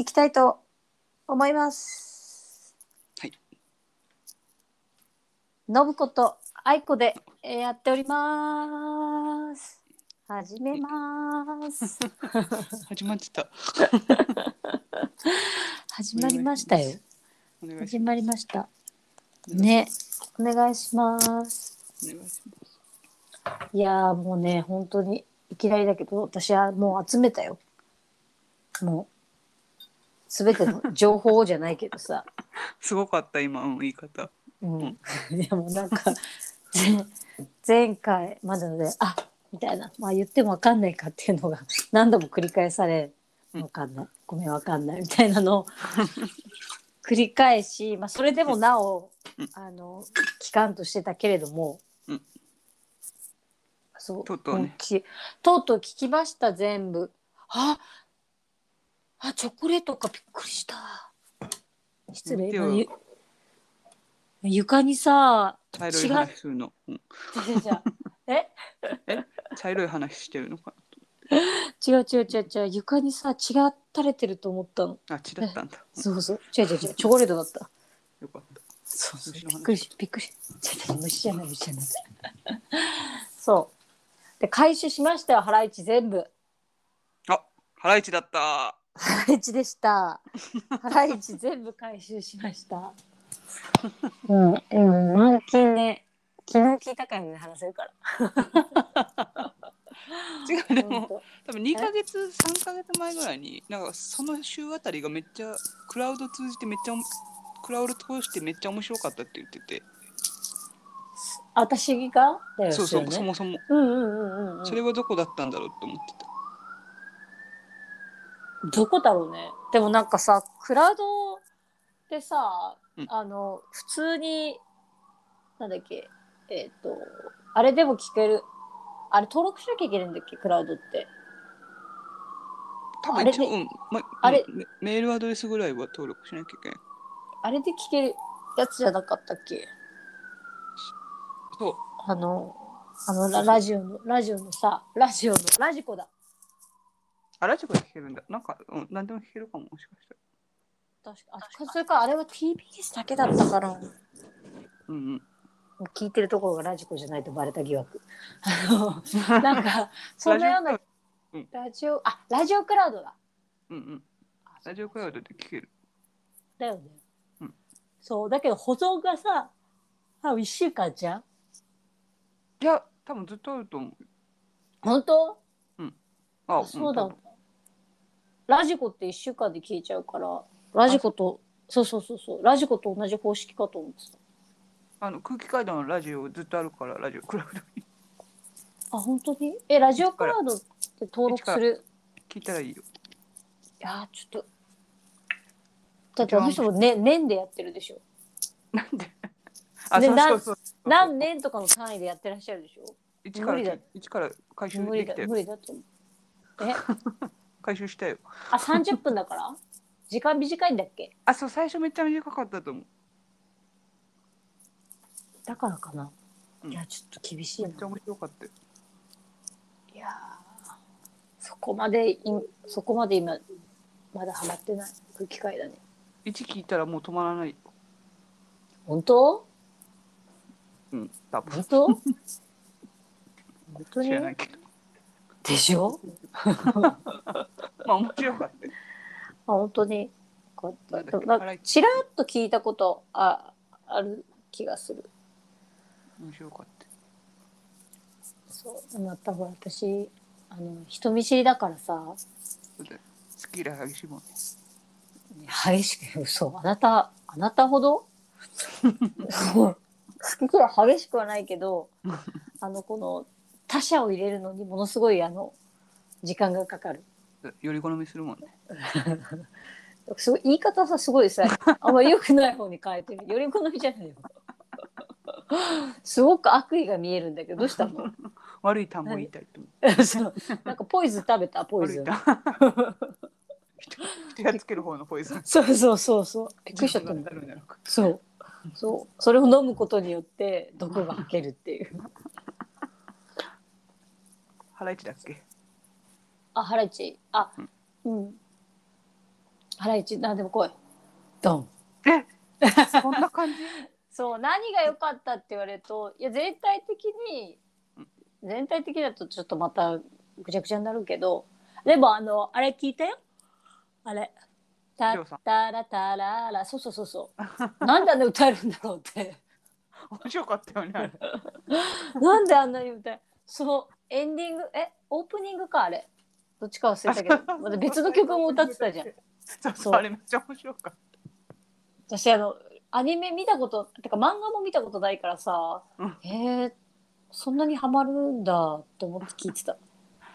いきたいと思います。はい。信子と愛子でえーやっております。始めます。始まってた。始まりましたよ。お願いし始まりました。ね、お願いします。お願いします。いやーもうね本当にいきなりだけど私はもう集めたよ。もうすべての情報じゃないけどさ。すごかった今うん言い方。うん、でもなんか前 前回までのであみたいな、まあ、言っても分かんないかっていうのが何度も繰り返されうん分かんないごめん分かんないみたいなのを繰り返し、まあ、それでもなおうん。あの期間としてたけれども、うん。そうとうとうね。もきとうとう聞きました全部。ああチョコレートかびっくりした。失礼。見てよ。ゆ床にさ茶色い違う。話するの。うん、違う違う。え？茶色い話してるのか違う違う違う違う。床にさ血が垂れてると思ったの。な。あ血だったんだ。そうそう。違う違う違う。チョコレートだった。よかった。そうそう。びっくりしびっくりし。違う違う虫じゃない虫じゃない。そう。で回収しましたよハライチ全部。あハライチだった。ハライチでした。ハライチ全部回収しました。うんうん満金ね昨日聞いたからね話せるから。違うでもほんと多分2ヶ月3ヶ月前ぐらいになんかその週あたりがめっちゃクラウド通じてめっちゃおもクラウド通してめっちゃ面白かったって言ってて、私がだよそうそう、ねそもそも。うんうんうんうんうん。それはどこだったんだろうって思ってた。どこだろうね。でもなんかさクラウドでさ、うん。あの普通になんだっけえっ、とあれでも聞けるあれ登録しなきゃいけないんだっけクラウドって。多あれで分一応、うん。まあれうん。メメールアドレスぐらいは登録しなきゃいけない。あれで聞けるやつじゃなかったっけ？そう。あのあのララジオのラジオのさラジオのラジコだあラジコで聞けるんだ。なんか、うん、何でも聞けるかも、もしかしたら。確かあそれからあれは TBS だけだったから。うんうん。聞いてるところがラジコじゃないとバレた疑惑。あ のなんかそんなようなうん。ラジオあラジオクラウドだ。うんうん。ラジオクラウドで聞ける。だよね、うん。そうだけど保存がさ多分1週間じゃん。いや、多分ずっとあると思う。本当？ああそうだ、ラジコって1週間で消えちゃうからラジコとそうそうそうそうラジコと同じ方式かと思ってあの空気階段のラジオずっとあるから、ラジオクラウドに。たあ本当に？えラジオクラウドって登録する？聞いたらいいよ。いやーちょっと。だってあの人も、ね、年でやってるでしょ。なんで？あ、でなそうそうそう。そう。何年とかの単位でやってらっしゃるでしょ。一から無理だ。一から回収無理だできたよ。無理だと思うえ？回収したよ。あ30分だから？時間短いんだっけ？あ、そう、最初めっちゃ短かったと思う。だからかな、うんいやちょっと厳しいなめっちゃ面白かったよ。いやーそこまでいそこまで今まだハマってない空気階段に一聞いたらもう止まらないよ。本当？うん、多分本当？本当に知らないけど。でしょ？まあ面白かった。よ。あ本当になんかちらっと聞いたことあある気がする。面白かった。よ。そう。でもやっぱほら私あの人見知りだからさ。好き嫌い激しいもんね。激しく嘘あなたあなたほど？好き嫌い激しくはないけどあのこの他者を入れるのにものすごいあの時間がかかる。より好みするもんね。すごい言い方さすごいさあんま良くない方に変えてるより好みじゃないよ。すごく悪意が見えるんだけどどうしたの？悪い単語言いたいと思う。そう。なんかポイズン食べたポイズン。悪い単人がつける方のポイズン。そうそうそうそう。びっくりしちゃったそう。そう。それを飲むことによって毒が吐けるっていうハライチだっけ？あハライチ。あうん。ハライチ。何でも来い。ドン。こんな感じ？そう何が良かったって言われるといや全体的に全体的だとちょっとまたぐちゃぐちゃになるけどでもあのあれ聞いたよ？あれ「タッりょうさん。タラタララ」そうそうそうそう。なんであんな歌えるんだろうって。面白かったよねあれ。なんであんなに歌えそうエンディングえオープニングかあれ？どっちか忘れたけど。また別の曲も歌ってたじゃん。そう。あれめっちゃ面白かっ私あのアニメ見たことてか漫画も見たことないからさ、うん。えー、そんなにハマるんだと思って聞いてた。た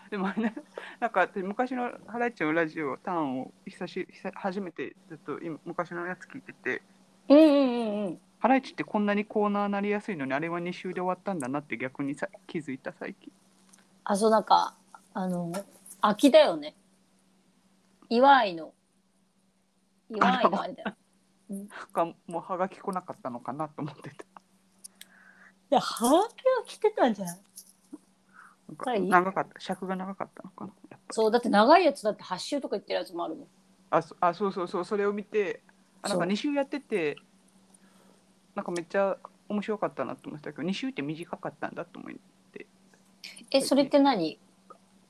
でもあれねなんか私昔のハライチのラジオターンを久し久初めてずっと今昔のやつ聞いてて。うんうんうんうん。ハライチってこんなにコーナーなりやすいのにあれは2週で終わったんだなって逆にさ気づいた最近あそうなんかあの秋だよね。岩井の。岩井のあれだよ。がもうはがき来なかったのかなと思ってた。いやハガキは来てたんじゃない？なんかはい。長かった。尺が長かったのかなやっぱ。そうだって長いやつだって8週とか言ってるやつもあるもん。あそあそうそうそうそれを見てあなんかそう。2週やっててなんかめっちゃ面白かったなと思ってたけど2週って短かったんだと思いえそれって何？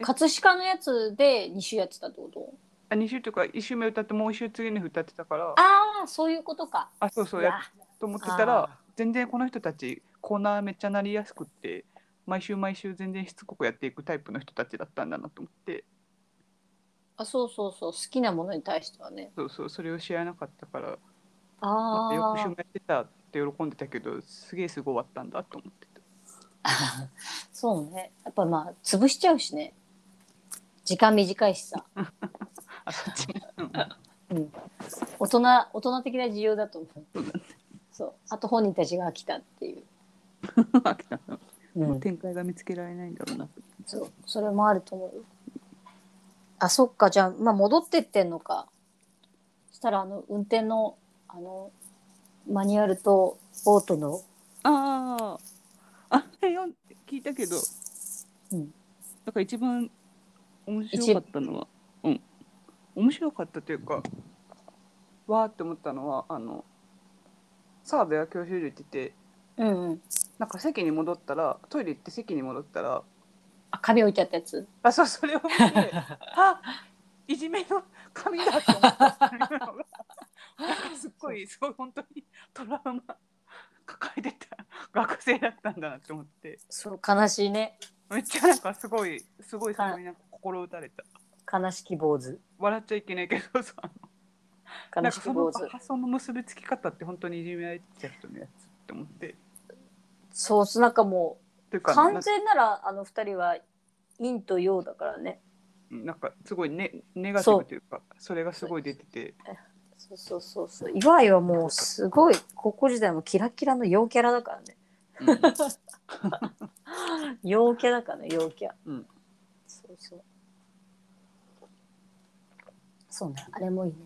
葛飾のやつで2週やってたってこと？あ2週というか1週目歌ってもう1週次の日歌ってたから。ああそういうことか。あそうそういややと思ってたら全然この人たちコーナーめっちゃなりやすくって毎週毎週全然しつこくやっていくタイプの人たちだったんだなと思って。あそうそうそう好きなものに対してはね。そうそうそれを知らなかったからああか翌週もやってたって喜んでたけどすげえすぐ終わったんだと思って。た そうね。やっぱまあ潰しちゃうしね。時間短いしさ。あそっちうん。大人大人的な事情だと思う。そう。あと本人たちが飽きたっていう、飽きたなうん、展開が見つけられないんだろうな。そう。それもあると思う。よあそっか。じゃあ、まあ、戻ってってんのか。そしたらあの運転のあのマニュアルとボートのあああれよ聞いたけど、うん。なんか一番面白かったのはうん。面白かったというかわーって思ったのはあの澤部は教習所行っててうんうん。なんか席に戻ったらトイレ行って席に戻ったらあ紙置いてあったやつ。あそうそれを見て あいじめの紙だと思ったっていうのがなんかすっごいすごい本当にトラウマ抱えてた 学生だったんだなって思って。そう悲しいね。めっちゃなんかすごいすごいそれになんか心打たれた。悲しき坊主。笑っちゃいけないけどさな悲しき坊主。発想の結びつき方って本当にいじめられちゃう人のやつって思って。そうなんかもう完全ならあの二人は陰と陽だからね。なんかすごいネネガティブというかそれがすごい出ててそうそうそうそう。岩井はもうすごい高校時代もキラキラの陽キャラだからね。うん。陽キャだからね陽キャ、うん。そうそう。そうねあれもいいね。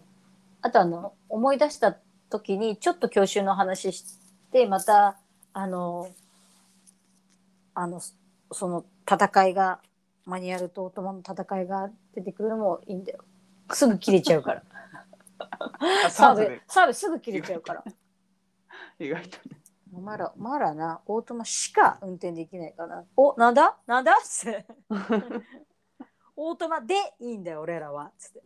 あとあの思い出した時にちょっと教習の話してまたあのあのその戦いがマニュアルとオートマの戦いが出てくるのもいいんだよ。すぐ切れちゃうからあサーブサーブで。サーブすぐ切れちゃうから。意外とね。まだまだな。オートマしか運転できないかな。おなんだ？なんだ？っつって。オートマでいいんだよ俺らは。つって。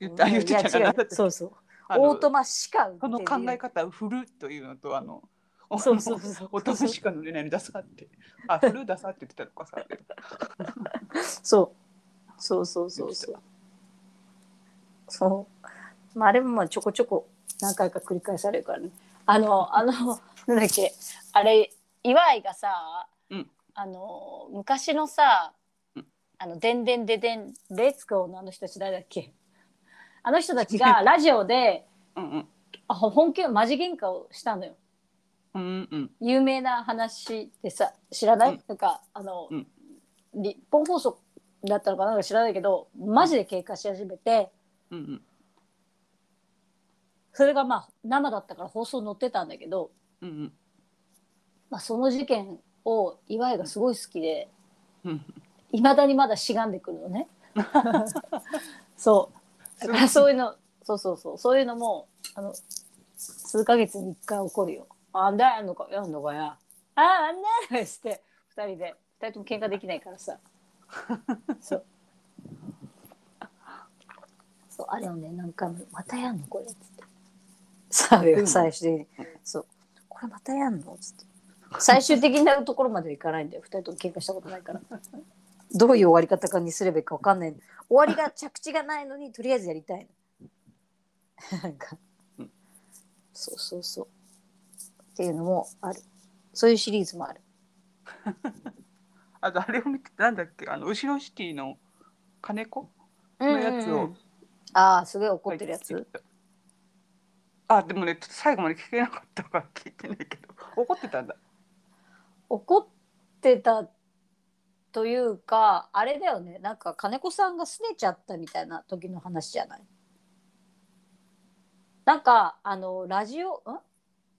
言ってあ言ってたかいや違う。らだって。そうそう。あのオートマしか運そ転できない。の考え方を振るというのとあの そうそうそう。おとしか乗れないの出さって。あ振る出さって言ってたのかさそう。そうそうそうそう。そうまああれもまあちょこちょこ何回か繰り返されるからね。あのあの なんだっけ？あれ岩井がさ、うん。あの昔のさうん「あのでんでんででんレッツゴー」のあの人たち誰だっけ？あの人たちが ラジオでうんうん。あ本気マジ喧嘩をしたのよ。うんうん。有名な話でさ知らない、うん。なんかあの、うん。日本放送だったのかなんか知らないけどマジで喧嘩し始めてうんうんそれがまあ生だったから放送載ってたんだけど、うんうんまあ、その事件を岩井がすごい好きでうんいまだにまだしがんでくるのね そうだからそういうのそうそうそうそういうのもあの数ヶ月に一回起こるよ。あんだやんのかやんのかや。ああんだやして二人で二人とも喧嘩できないからさ。そう。そうあれをね何回もまたやんのこれっつって。さあ最終的にそうこれまたやんの？っつって。最終的なところまではいかないんだよ二人とも喧嘩したことないから。どういう終わり方かにすればいいかわかんない。終わりが着地がないのにとりあえずやりたいの。なんかうんそうそうそう。っていうのもある。そういうシリーズもある。あとあれを見てなんだっけ？あの後ろシティの金子のやつをああ、すごい怒ってるやつ。あでもねちょっと最後まで聞けなかったから聞いてないけど 怒ってたんだ怒ってたというか、あれだよね。なんか金子さんが拗ねちゃったみたいな時の話じゃない？なんかあのラジオ、ん？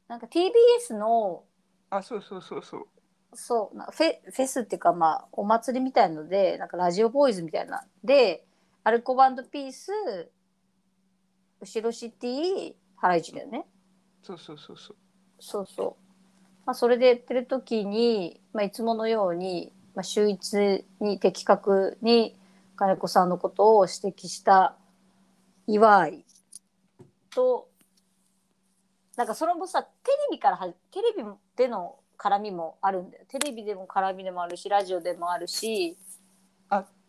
なんか TBS のあそうそうそうそうそうなフェフェスっていうかまあお祭りみたいのでなんかラジオボーイズみたいなでアルコバンドピース後ろシティハライチだよね。そうそうそうそう。そうそう、まあ、それでやってる時に、まあ、いつものように、まあ、週一に的確に金子さんのことを指摘した岩井となんかそれもさテレビからはテレビでの絡みもあるんだよ。テレビでも絡みでもあるしラジオでもあるし。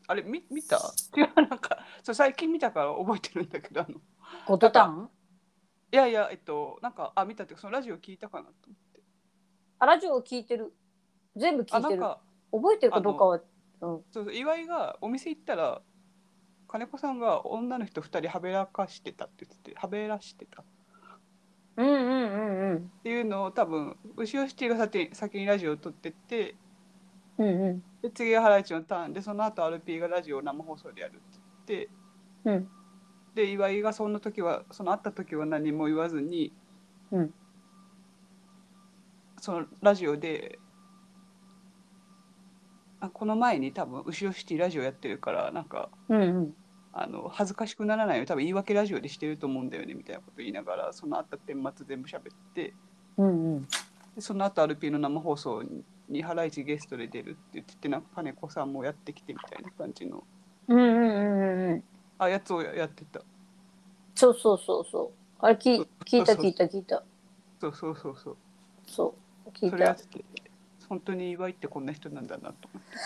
あれ見見た？違 うなんかそう最近見たから覚えてるんだけどあの。ゴッドタン？いやいやえっとなんかあ見たっていうかそのラジオ聞いたかなと思って。あラジオを聞いてる。全部聞いてる。あなんか覚えてるかどうかはうん。そうそう岩井がお店行ったら金子さんが女の人2人はべらかしてたって言っててはべらしてた。っうんうんうんうん。ていうのを多分後ろシティが先先にラジオを撮ってってうんうん。で次がハライチのターンでその後 RP がラジオを生放送でやるって言ってうんで岩井がその時はその会った時は何も言わずに、うん。そのラジオであこの前に多分後ろシティラジオやってるからなんかうんうん。あの恥ずかしくならないように多分言い訳ラジオでしてると思うんだよねみたいなこと言いながらそのあった顛末全部喋ってうんうん。でその後 RP の生放送にハライチゲストで出るって言っててなんか金子さんもやってきてみたいな感じのうんうんうんうんうんあやつをやってた。そうそうそうそう。あれ聞聞いた聞いた聞いた。そうそうそうそう。そう聞いた。それやってて本当に岩井ってこんな人なんだなと。思って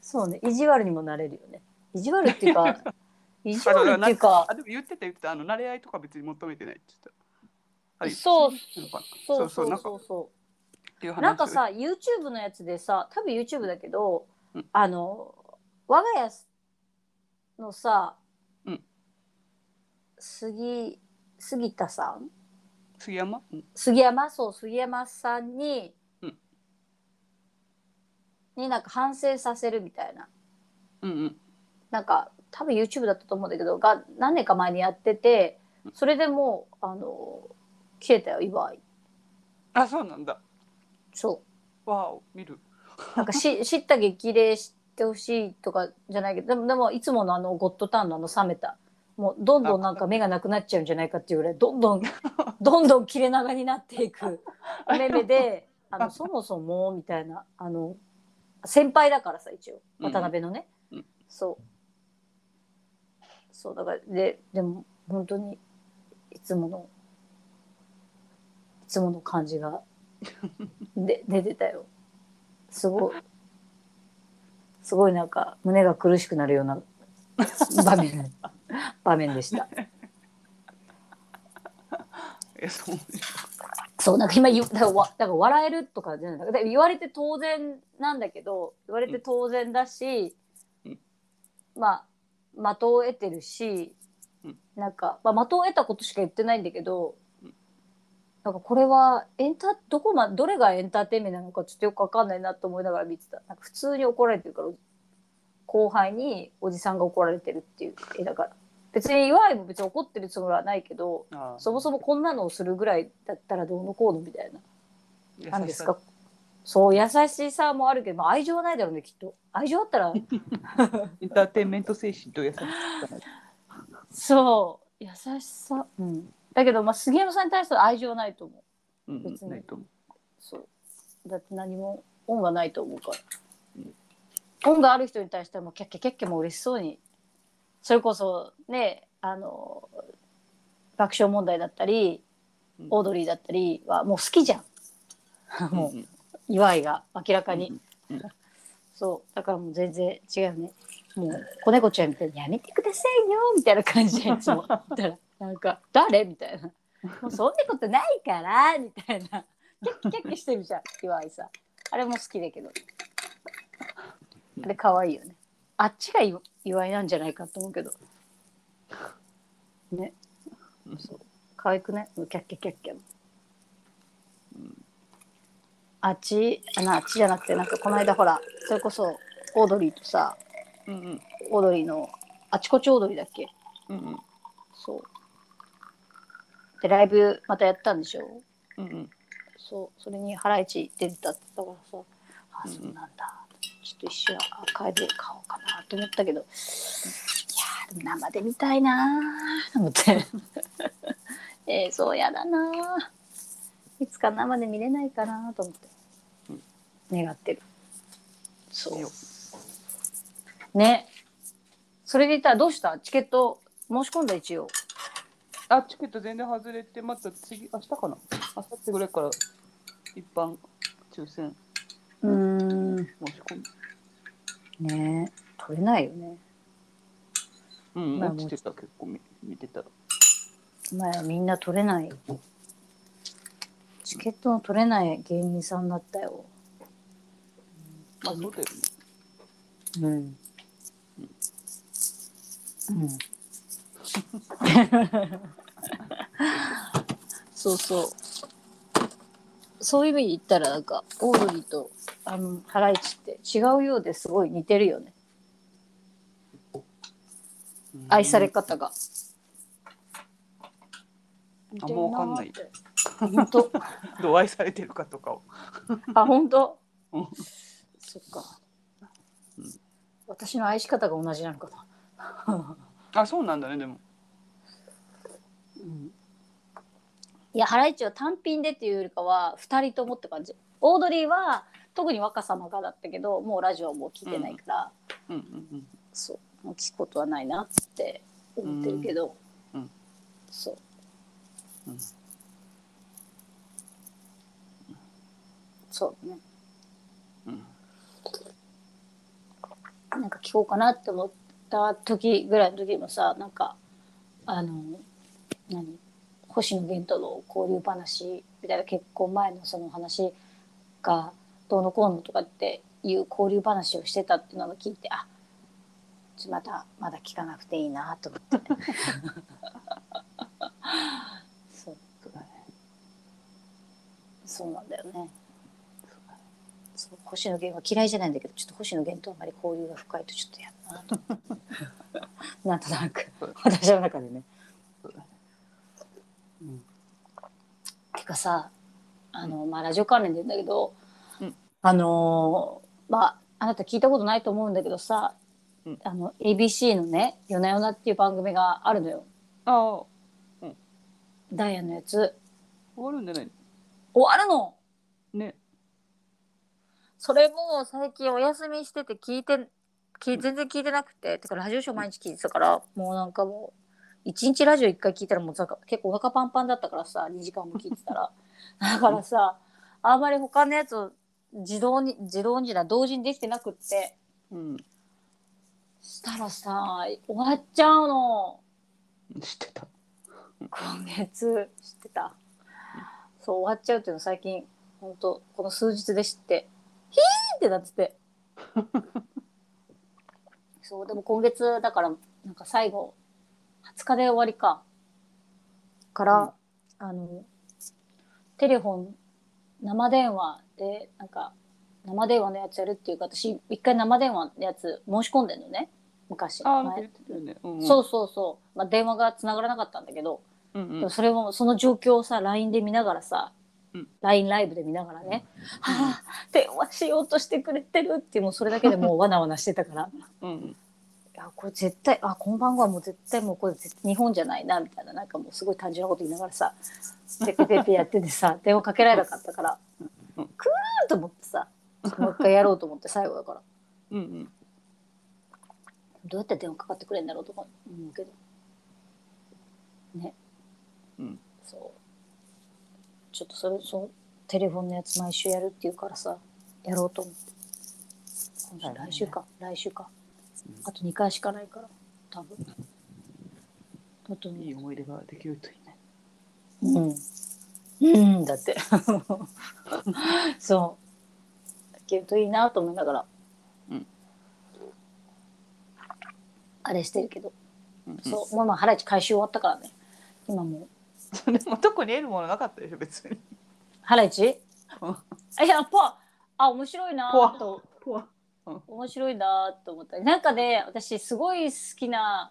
そうね意地悪にもなれるよね。意地悪っていうか 意地悪っていうかあでも言ってた言ってた。あの慣れ合いとか別に求めてないって言ってた。はいそうなのか。なそうそうなんか。そうそっていう話うなんかさ YouTube のやつでさ多分 YouTube だけど、うん。あの我が家のさ、うん。杉杉田さん？杉山、うん、杉山？そう杉山さんに、うん。になんか反省させるみたいな。うんうん。なんか多分 YouTube だったと思うんだけどが何年か前にやっててそれでもうあの消えたよ岩井あそうなんだ。そわお見る。うなんかし知った激励してほしいとかじゃないけどでもでもいつものあのゴッドタンのあの冷めた。もうどんどんなんか目がなくなっちゃうんじゃないかっていうぐらいどんどん どんどん切れ長になっていくお目目であの そもそもみたいなあの先輩だからさ一応渡辺のね、うん。そう。そうだからででも本当にいつものいつもの感じが で出てたよ。すごいすごいなんか胸が苦しくなるような場面。場面でした。えそう。なんか今言うだからわだから笑えるとかじゃない。だから言われて当然なんだけど言われて当然だし、うん。まあ的を得てるし、うん。なんか、まあ、的を得たことしか言ってないんだけど、うんなんかこれはエンタどこまどれがエンターテインメントなのかちょっとよくわかんないなと思いながら見てた。なんか普通に怒られてるから後輩におじさんが怒られてるっていう絵だから別に岩井も別に怒ってるつもりはないけどあそもそもこんなのをするぐらいだったらどうのこうのみたいな。ですか？そう優しさもあるけど、まあ、愛情はないだろうねきっと。愛情あったら。エンターテインメント精神と優しさそう。優しさ、うん、だけど、まあ、杉山さんに対しては愛情はないと思う。うん別に。ないと思う。そう。だって何も恩がないと思うから、うん。恩がある人に対してはもうキャッキャキャッキャも嬉しそうに。それこそねあの爆笑問題だったりうん。オードリーだったりはもう好きじゃん。もう祝いが明らかに、そう。だからもう全然違うね。もう子猫ちゃんみたいに「やめてくださいよ」みたいな感じでいつも言ったらなんか「誰?」みたいな「もうそんなことないから」みたいなキャッキャッキしてるじゃん岩井さんあれも好きだけどあれ可愛いよねあっちが岩井なんじゃないかと思うけどねそう可愛くないキャッキャッキャッキャあっちあなあっちじゃなくてなんかこの間ほらそれこそオードリーとさうんうんオードリーのあちこちオードリーだっけうんうんそうでライブまたやったんでしょ？うんうん。そうそれにハライチ出てたって言ったからさ。あうんうん。そうなんだ。ちょっと一瞬アーカイブで買おうかなと思ったけど。いやーでも生で見たいなー。と思って。映像やだなー。いつか生で見れないかなと思って。うん。願ってる。そう。よね。それで言ったらどうした？チケット申し込んだ一応あチケット全然外れてまた次明日かな？明後日ぐらいから一般抽選。うーん。申し込む。ね取れないよね。うんまあ落ちてた結構見見てた。らまあみんな取れない。チケットの取れない芸人さんだったよ。まあそうだよね。うん。うんそうそうそういう意味で言ったらなんかオードリーとあのハライチって違うようですごい似てるよね愛され方が。あもうわかんない本当？どう愛されてるかとかをあ本当？うん。そっかうん。私の愛し方が同じなのかな。あそうなんだねでもうん。いやハライチは単品でっていうよりかは2人ともって感じ。オードリーは特に若様がだったけどもうラジオはもう聞いてないから、うんうんそうもう聞くことはないなって思ってるけど、うんうんそううん。そう。ね。うん。なんか聞こうかなって思った時ぐらいの時もさなんかあの何？星野源との交流話みたいな結婚前のその話がどうのこうのとかっていう交流話をしてたっていうのを聞いてあまだまだ聞かなくていいなと思って。そうだねそうなんだよね。そう星野源は嫌いじゃないんだけどちょっと星野源とあまり交流が深いとちょっとやだなと。なんとなく。私の中でね。そうだねうん、てかさあの、まあ、ラジオ関連で言うんだけど、うん。あのーまああなた聞いたことないと思うんだけどさ、うん。あの ABC のね「夜な夜な」っていう番組があるのよ。ああ。ダイヤのやつ。終わるんじゃない終わるの？ね。それも最近お休みしてて聞いて聞い全然聞いてなくて。てかラジオショー毎日聞いてたからもうなんかもう一日ラジオ一回聞いたらもう結構お腹パンパンだったからさ2時間も聞いてたら。だからさあんまり他のやつを自動に自動にじゃない同時にできてなくって。うん。したらさ終わっちゃうの。知ってた。今月。知ってた。そう終わっちゃうっていうの最近本当この数日で知って。ヒーンってなってて。そうでも今月だからなんか最後20日で終わりか。から、あのテレフォン生電話でなんか生電話のやつやるっていうか私一回生電話のやつ申し込んでんのね。昔前。あね。うんうん。そうそうそう、まあ、電話が繋がらなかったんだけど、うんうん。でもそれもその状況をさ LINE で見ながらさ、うん。LINE ライブで見ながらね「はあ電話しようとしてくれてる」ってもうそれだけでもうわなわなしてたから。うんうんやこれ絶対あこの番号はもう絶対もうこれ日本じゃないなみたいななんかもうすごい単純なこと言いながらさペペペペやっててさ 電話かけられなかったからうんくーと思ってさもう一回やろうと思って最後だから。うんうん。どうやって電話かかってくれんだろうとか思うけど。ね。うん。そう。ちょっとそれそうテレフォンのやつ毎週やるって言うからさやろうと思って。来週か来週か。うんあと2回しかないから多分。あといい思い出ができるといいね。うん、うん、だって。そう。できるといいなと思いながら、うん。あれしてるけど、うん。そう。もうまあハライチ回収終わったからね。今もう。うんでも特に得るものなかったでしょ別に。ハライチ？いやポワあ面白いなと。ポワ面白いなと思った。なんかね私すごい好きな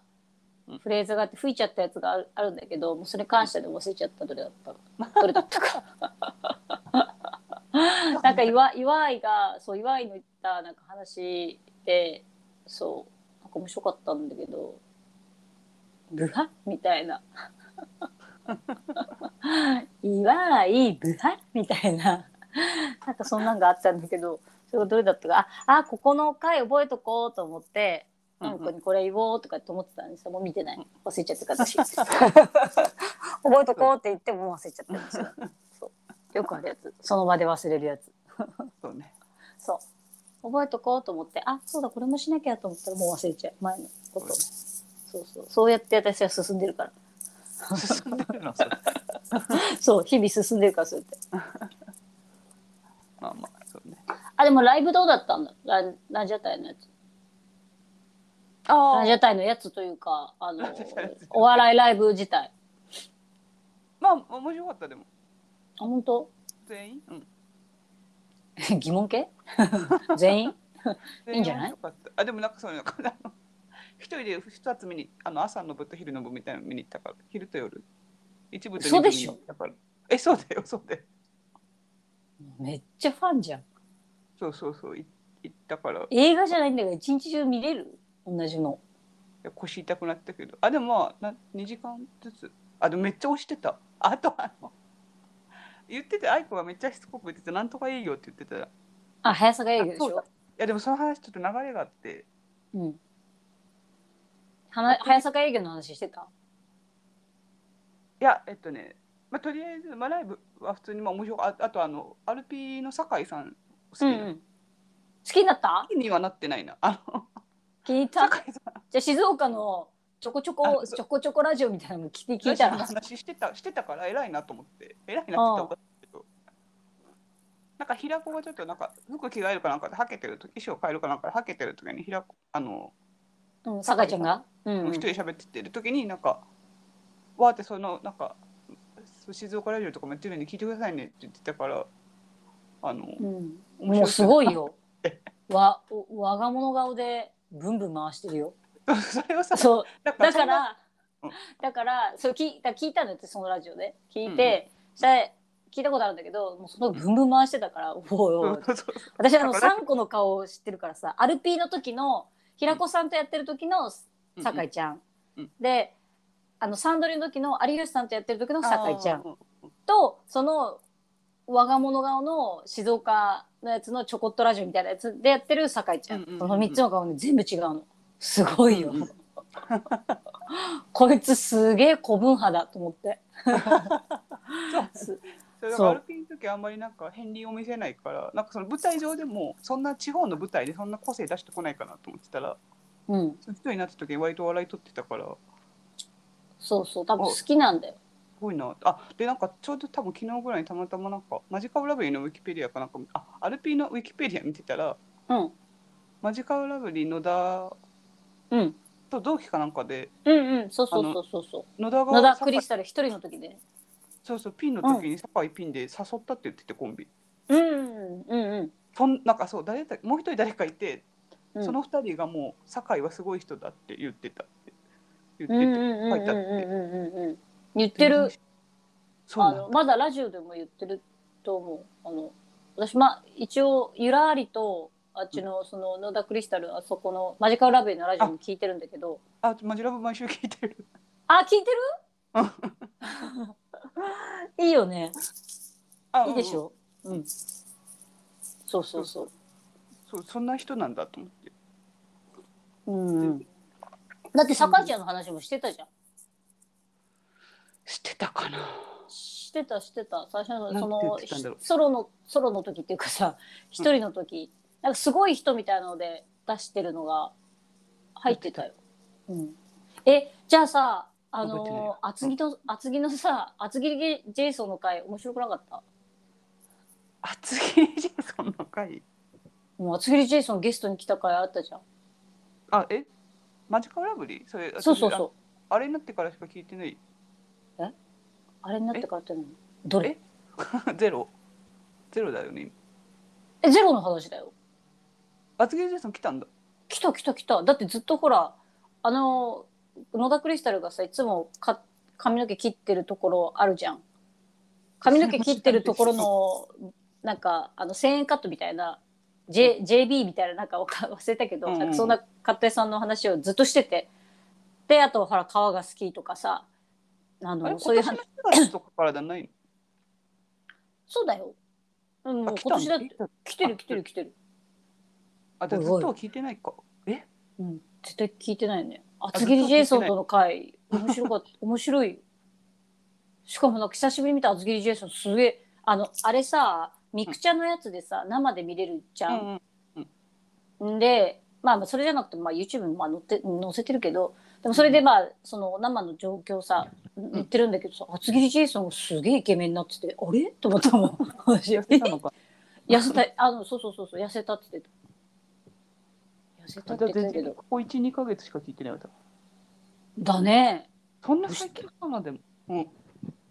フレーズがあって吹いちゃったやつがあるあるんだけどもうそれに関してでも忘れちゃったどれだったか どれだったか。なんか岩岩井がそう岩井の言ったなんか話でそうなんか面白かったんだけど「ブハ?」みたいな「岩井ブハ?」みたいな。なんかそんなんがあったんだけどそれがどれだったかああここの回覚えとこうと思って。なんかにこれ言おうとかって思ってたんですよ。もう見てない。忘れちゃってた私。覚えとこうって言ってももう忘れちゃってるんですよ。くあるやつ。その場で忘れるやつ。そうねそう。覚えとこうと思って、あ、そうだ、これもしなきゃと思ったらもう忘れちゃう。前のこと。そうそう。そうやって私は進んでるから。進んでるの？そ う、日々進んでるからそうやって。まあまああ、でもライブどうだったんだ？ランランジャタイのやつ。あランジャタイのやつというか、あの お笑いライブ自体。まあ面白かったでも。あ、本当？全員？うん。疑問系 全員？全いいんじゃない？あでもなんかそういうのかな。一人で二つ見にあの朝の部と昼の部みたいなの見に行ったから。昼と夜。一部と二部そうでしょ見に行ったから。えそうだよそうだよ。めっちゃファンじゃん。そうそうそう。い行ったから。い映画じゃないんだから一日中見れる？同じの。や腰痛くなったけど。あでもまあな2時間ずつ。あでもめっちゃ押してた。あとあの言ってて愛子がめっちゃしつこく言っててなんとかいいよって言ってたいあ、早さが営業でしょ？あそう。だ。やでもその話ちょっと流れがあって。うん。はな早坂営業の話してた？いやえっとね、まあ、とりあえず、まあ、ライブは普通にまあ面白いああとあのアルピーの酒井さん好きな、うんうん。好きになった？好きにはなってないな。あの気に入ったじゃあ静岡のちょこちょこちょこちょこラジオみたいなの聞い聞いたら。話してたしてたから偉いなと思って。偉いなって言ったらなんか平子がちょっとなんか服着替えるかなんかではけてる時衣装変えるかなんかではけてる時に平子あのうん酒井ちゃんが？うん。うん一人で喋ってる時になんかわーってそのなんか静岡ラジオとかもやってるんで聞いてくださいねって言ってたからあの、うんもうすごいよ。よ わお我が物顔でブンブン回してるよ。それをさそう。だだからうん。だからそれ聞いだ聞いたんだってそのラジオで。聞いて、それ聞いたことあるんだけどもうそのブンブン回してたから、おいお私あのだから3個の顔を知ってるからさアルピーの時の平子さんとやってる時の酒井ちゃん、うんであのサンドリの時の有吉さんとやってる時の酒井ちゃん。とその我が物顔の静岡のやつのちょこっとラジオみたいなやつでやってる酒井ちゃん,、うんうんうんその3つの顔ね全部違うの。すごいよ、うんうん こいつすげえ古文派だと思って。そう。すそれだそうアルピーの時あんまりなんか片鱗を見せないからなんかその舞台上でもそんな地方の舞台でそんな個性出してこないかなと思ってたらうん。その人になった時割と笑い取ってたから。そうそう。多分好きなんだよ。すごいな。あでなんかちょうど多分昨日ぐらいにたまたまなんかマジカルラブリーのウィキペディアかなんかあアルピーのウィキペディア見てたらうん。マジカルラブリー野田うん。と同期かなんかでうんうん。そうそうそうそうそう。野田が野田クリスタル一人の時で。そうそうピンの時に酒井ピンで誘ったって言っててコンビ。うんうんうんそんなんかそう誰だもう一人誰かいてうん。その二人がもう酒井はすごい人だって言ってたって言っててうんうんうんうん書いてあってうん。うんうんうん言ってる。あそうなんだ。のまだラジオでも言ってると思う。あの私まあ一応ゆらりとあっちのその野田クリスタルあそこのマジカルラブリーのラジオも聞いてるんだけど。あマジラブ毎週聞いてる。あ聞いてる？いいよね。あいいでしょ？うんそうそうそう。そうそんな人なんだと思って。うん。うんだって坂井ちゃんの話もしてたじゃんしてたかな。してたしてた。最初のそのソロのソロの時っていうかさ一人の時、なんかすごい人みたいなので出してるのが入ってたよ。うん、えじゃあさあの厚木の厚木のさ厚切りジェイソンの回面白くなかった？厚切りジェイソンの回？もう厚切りジェイソンゲストに来た回あったじゃん。あえ？マジカルラブリー？それ私そうそうそう。ああれになってからしか聞いてない？あれになってからって何？どれ？ゼロ。ゼロだよね。えゼロの話だよ。厚切りジェイソン来たんだ。来た来た来た。だってずっとほらあの野田クリスタルがさいつもか髪の毛切ってるところあるじゃん。髪の毛切ってるところの なんかあの1000円カットみたいな、J、JB みたいななんか忘れたけど、うんうんなんかそんなカット屋さんの話をずっとしてて。であとほら革が好きとかさあのそういう話今年の4月とかからじゃないのそうだよ、うん、もう今年だって来てる来てる来てる、あじゃあずっとは聞いてないか。え？うん、絶対聞いてないよね厚切りジェイソンとの回面白かった。面白い。よしかもなんか久しぶりに見た厚切りジェイソンすげえ。あのあれさミクチャのやつでさ生で見れるじゃん、ん。でまあまあそれじゃなくて、まあ、YouTube にまあ載って載せてるけどでもそれでまあその生の状況さ言ってるんだけどさ厚切りジェイソンがすげえイケメンになっててあれ？と思ったもん。私痩せたのか。痩せたあのそうそうそうそう痩せたって言ってた。痩せたって言ってたけど。然ここ12ヶ月しか聞いてないわだね。そんな最近かなでもうん。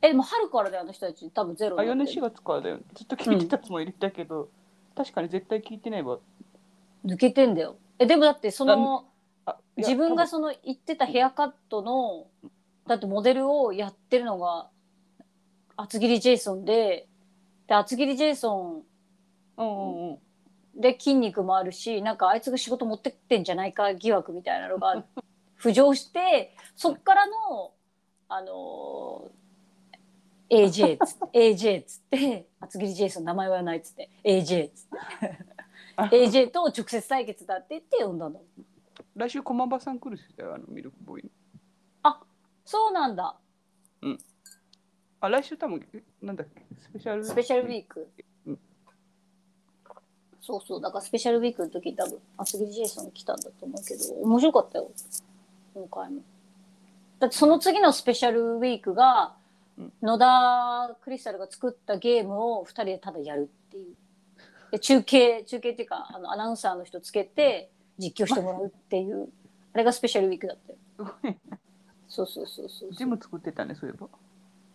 えでも春からであの人たち多分ゼロあ4になって。年4月からだよずっと聞いてたつもりだけど、確かに絶対聞いてないわ。抜けてんだよ。えでもだってその自分が多その言ってたヘアカットのだってモデルをやってるのが厚切りジェイソンでで厚切りジェイソ分うんうんで筋肉もあるしなんかあいつが仕事持ってってんじゃないか疑惑みたいなのが浮上して そっからのあの AJ っつって AJ っつって厚切りジェイソン名前はないっつって AJ っつって。AJ と直接対決だって言って呼んだの来週駒場さん来るしだよあのミルクボーイにそうなんだ。あ来週多分えなんだっけ？スペシャルスペシャルウィーク。うん。そうそうだからスペシャルウィークの時多分厚切りジェイソン来たんだと思うけど面白かったよ今回も。だってその次のスペシャルウィークがうん。野田クリスタルが作ったゲームを2人でただやるっていう。で中継中継っていうかあのアナウンサーの人つけて実況してもらうっていう。あれがスペシャルウィークだったよ。そうそうそうそう。ジム作ってたねそういえば。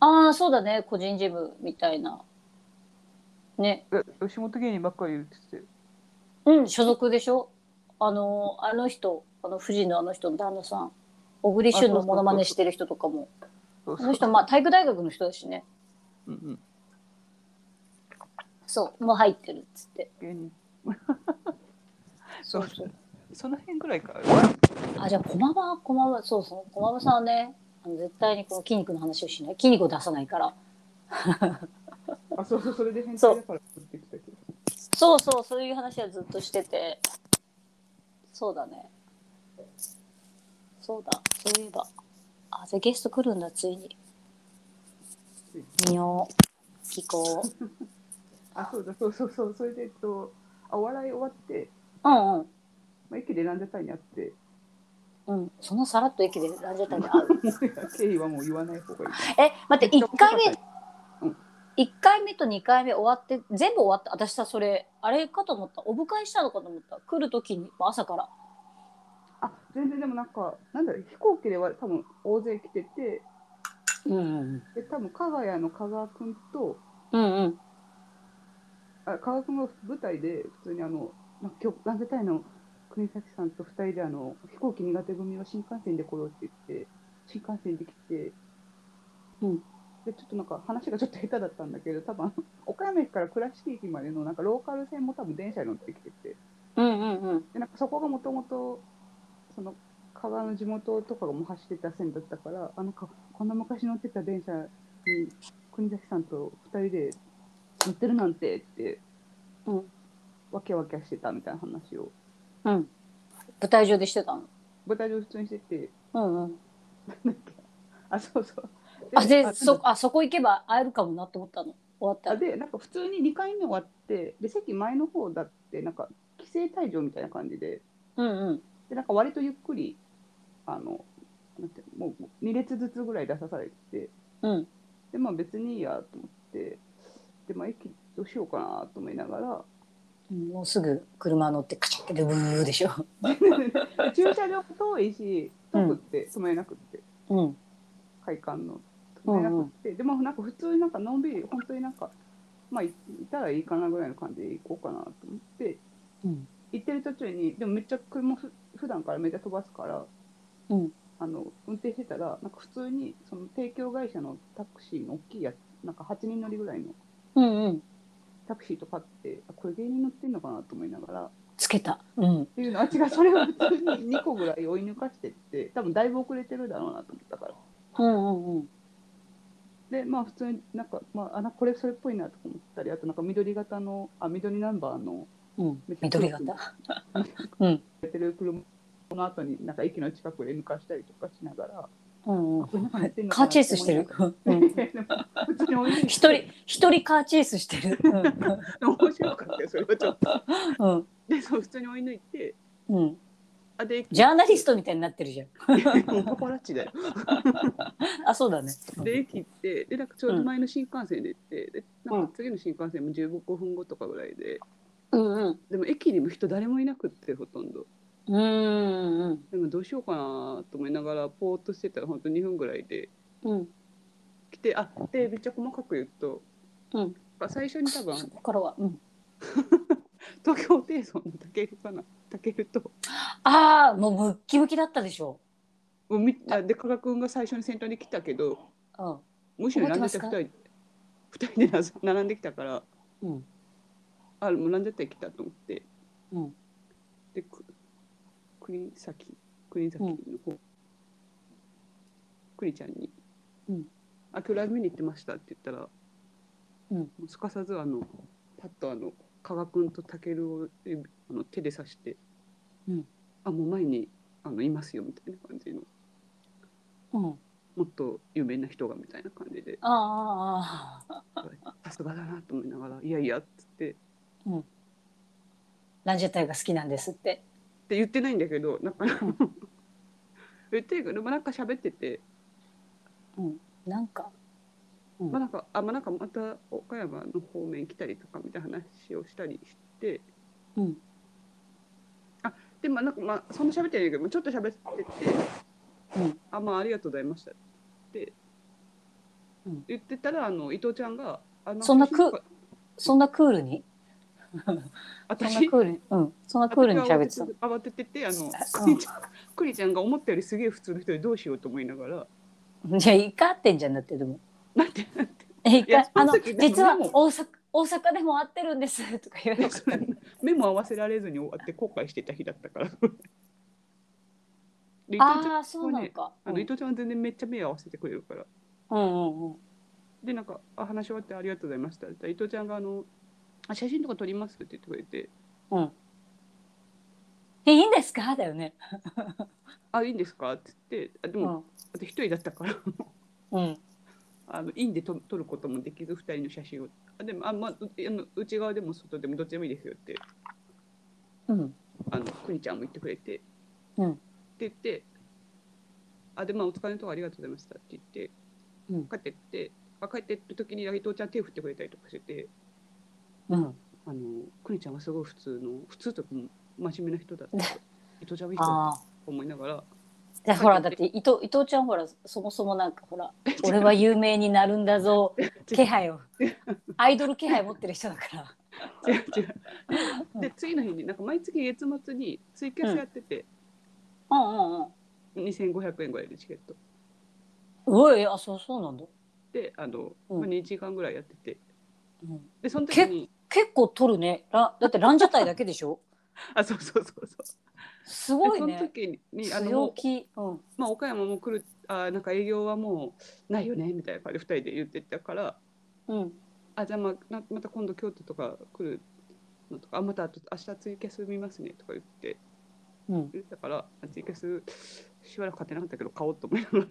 ああそうだね。個人ジムみたいな。ね。え吉本芸人ばっかり言っててうん所属でしょ。あのあの人あの富士のあの人の旦那さん。小栗旬のモノマネしてる人とかも。あの人まあ体育大学の人だしね。うんうん。そうもう入ってるっつって。芸人。そうそう その辺ぐらいか。あじゃあ駒場駒場そうそう駒場さんはねあの絶対にこの筋肉の話をしない。筋肉を出さないから。あそうそうそれで変そう態だから。作ってきたけど。そうそうそういう話はずっとしてて。そうだね。そうだそういえば。あじゃあゲスト来るんだついに。見よう。聞こう。あそうだそうそうそう。それでえっとあお笑い終わって、うんうんまあ、駅でランジャタイに会ってうん、そのさらっと駅でランジャタイに会う。経緯はもう言わない方がいいえ、待って、1回目うん、一回目と2回目終わって、全部終わった。私さ、それ、あれかと思った。お迎えしたのかと思った。来る時に、朝から。あ全然でもなんかなんだろう飛行機では多分大勢来ててうん。で多分加賀谷の加賀君とうんうん。あ加賀君が舞台で普通にあのなんか今日ランジャタイの国崎さんと2人であの飛行機苦手組は新幹線で来ようって言って新幹線で来て、うん。でちょっとなんか話がちょっと下手だったんだけど多分岡山駅から倉敷駅までのなんかローカル線も多分電車に乗ってきてて。うんうんうん。でなんかそこがもともとその加賀の地元とかがもう走ってた線だったからあなんかこんな昔乗ってた電車に国崎さんと2人で乗ってるなんてってうん。わけわけしてたみたいな話をうん。舞台上でしてたの？舞台上普通にしてて。うんうん。なんかあそうそう。あであそあそこ行けば会えるかもなと思ったの？終わったら。あでなんか普通に2回目終わってで席前の方だってなんか規制退場みたいな感じで。うんうん。でなんか割とゆっくりあのなんてもう2列ずつぐらい出さされてて。うん。でまあ別にいいやと思って。でまあ駅どうしようかなと思いながらうんもうすぐ車乗ってカチャってブーでしょ。駐車場も遠いし遠くって止めれなくって、うん。会館の止めれなくって、でもなんか普通になんかのんびり本当になんかまあいいたらいいかなぐらいの感じで行こうかなと思って。うん。行ってる途中にでもめっちゃ車ふ普段からめっちゃ飛ばすからうん。あの運転してたらなんか普通にその提供会社のタクシーの大きいやつなんか8人乗りぐらいのうんうんタクシーとかってあこれ芸人乗ってんのかなと思いながら。っつけた。うん。ていうのは違うそれを普通に2個ぐらい追い抜かしてって多分だいぶ遅れてるだろうなと思ったから。うんうんうん。でまあ普通になんか、まあ、あなこれそれっぽいなとか思ったりあとなんか緑型のあ緑ナンバーのうん。緑型。うん。出 てる車の後になんか駅の近くで抜かしたりとかしながらうんカーなチェイスしてる。一人一人カーチェイスしてる。面白かったよそれはちょっと。うん。でそう普通に追い抜いて。うん。あでジャーナリストみたいになってるじゃん。パパラッチだよ。あそうだね。で駅行ってでなんかちょうど前の新幹線で行って、でなんか次の新幹線も15分後とかぐらいで。うんうん。でも駅にも人誰もいなくってほとんどうんうんでもどうしようかなと思いながらポーっとしてたら本当2分ぐらいで。うん。来てあでめっちゃ細かく言うと、うん。最初に多分そこからはうん。東京ホテイソンのたけるかな？たけると。ああもうムッキムキだったでしょ。もうみあで加賀君が最初に先頭に来たけどうん。むしろ並んでた2人。二人で並んできたからうん。あもう並んでたら来たと思って。うん。でく国崎国崎の方、栗ちゃんに。うん「あ今日ライブ見に行ってました」って言ったら、うん。もうすかさずあのパッとあの加賀君とタケルを指あの手で指して「うん。あもう前にあのいますよ」みたいな感じの。うん。もっと有名な人がみたいな感じで。ああさすがだなと思いながら「いやいや」っつって。ランジャタイが好きなんですってって言ってないんだけどなんか言ってるけど、まあ、なんか喋ってて、うんなんか。うん。まあなんかあまあなんかまた岡山の方面来たりとかみたいな話をしたりして。うん。でまあなんかまあそんな喋ってないけどちょっと喋ってて。うん「あまあありがとうございました」ってうん。言ってたらあの伊藤ちゃんが「あのそんなく写真とかそんなクールに？そんな私クールにうんそんなクールに喋ってた。の慌てててあのうんクリちゃん。クリちゃんが思ったよりすげえ普通の人でどうしようと思いながら。じゃあ怒ってんじゃんだってでも。なんてあの実は大阪大阪でも会ってるんです とか言わなかった。目も合わせられずに終わって後悔してた日だったから。で伊藤ちゃんああそうなのか。あの伊藤ちゃんは全然めっちゃ目合わせてくれるから。うんうんうん。でなんかあ話し終わってありがとうございました伊藤ちゃんがあのあ写真とか撮ります？って言ってくれて。うんえいいんですか？だよね。あいいんですか？って言って。あでも、うん。あと一人だったから。うん。あのインでと撮ることもできず二人の写真を。あでもあ、まあ、うあの内側でも外でもどっちでもいいですよって。うん。あのくにちゃんも言ってくれて、うん。って言って。あでまあお疲れのとこありがとうございましたって言って、うん。帰ってって。あ帰ってる時に伊藤ちゃん手振ってくれたりとかしててうん。あのくにちゃんはすごい普通の普通と真面目な人だった。から伊藤ちゃんはいいと思いながら。じゃあほらだって伊藤伊藤ちゃんほらそもそもなんかほら 俺は有名になるんだぞ 気配を。アイドル気配持ってる人だから。違う違う。で次の日になんか毎月月末にツイキャスやってて、うん。うんうん2500円ぐらいでチケット。おいあそうそうなんだ、であの、うん。まあ、2時間ぐらいやってて。うん、でその時に結構取るねラだってランジャタイだけでしょ？あそうそうそうそうすごいでそのね。時にあの。うん。まあ、岡山も来るあなんか営業はもうないよね？みたいな感じで2人で言ってたからうん。あじゃあまあなまた今度京都とか来るのとかあまたあと明日ツイキャス見ますねとか言ってうん。言ってたからあツイキャスしばらく買ってなかったけど買おうと思いなが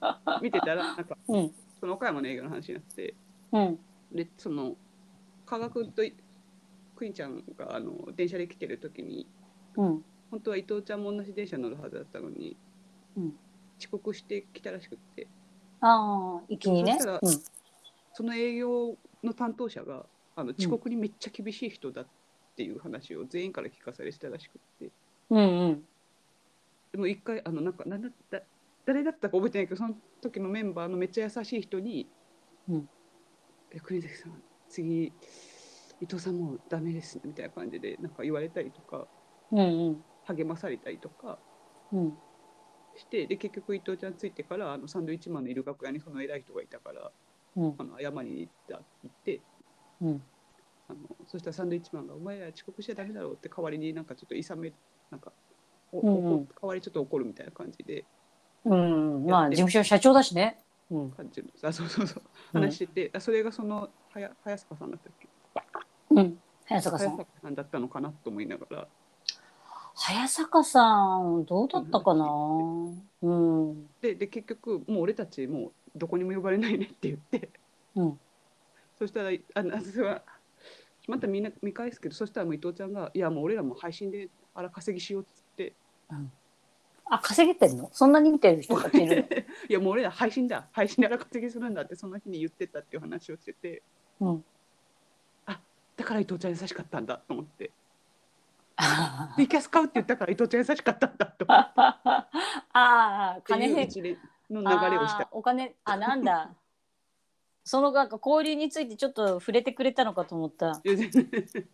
ら 見てたらなんかうん。その岡山の営業の話になってうん。でその加賀君とクイちゃんがあの電車で来てる時にうん。本当は伊藤ちゃんも同じ電車に乗るはずだったのに、うん遅刻してきたらしくってああ、一気にね。そしたらうん。その営業の担当者があの遅刻にめっちゃ厳しい人だっていう話を全員から聞かされてたらしくってうんうん。でも一回あのなんかなんだった誰だったか覚えてないけどその時のメンバーのめっちゃ優しい人にうん「え国崎さん次伊藤さんもうダメですね」みたいな感じでなんか言われたりとかうんうん。励まされたりとかうん。してで結局伊藤ちゃんついてからあのサンドイッチマンのいる楽屋にその偉い人がいたからうんあの謝りに行った行ってうん。あのそしたらサンドイッチマンが「お前ら遅刻しちゃダメだろ」うって代わりになんかちょっといさめなんかおうんうんお代わりちょっと怒るみたいな感じでうん。まあ、事務所社長だしね。うん。感じのあそうそうそううん話してて、あそれがそのはや早坂さんだったっけ？うん。早坂さん。早坂さんだったのかなと思いながら早坂さん、どうだったかな？うん。でで結局もう俺たちもうどこにも呼ばれないねって言ってうん。そしたらあなそれはまたみんな見返すけどそしたらもう伊藤ちゃんが「いやもう俺らも配信であら稼ぎしよう」っつってあ、稼げてんの？そんなに見てる人たちいる いやもう俺ら配信だ配信であら稼ぎするんだってその日に言ってたっていう話をしてての。うん。だから伊藤ちゃん優しかったんだと思ってあツイキャス買うって言ったから伊藤ちゃん優しかったんだと思って あ、金ね。っていう一連の流れをしたお金、あ、なんだ。そのなんか交流についてちょっと触れてくれたのかと思った。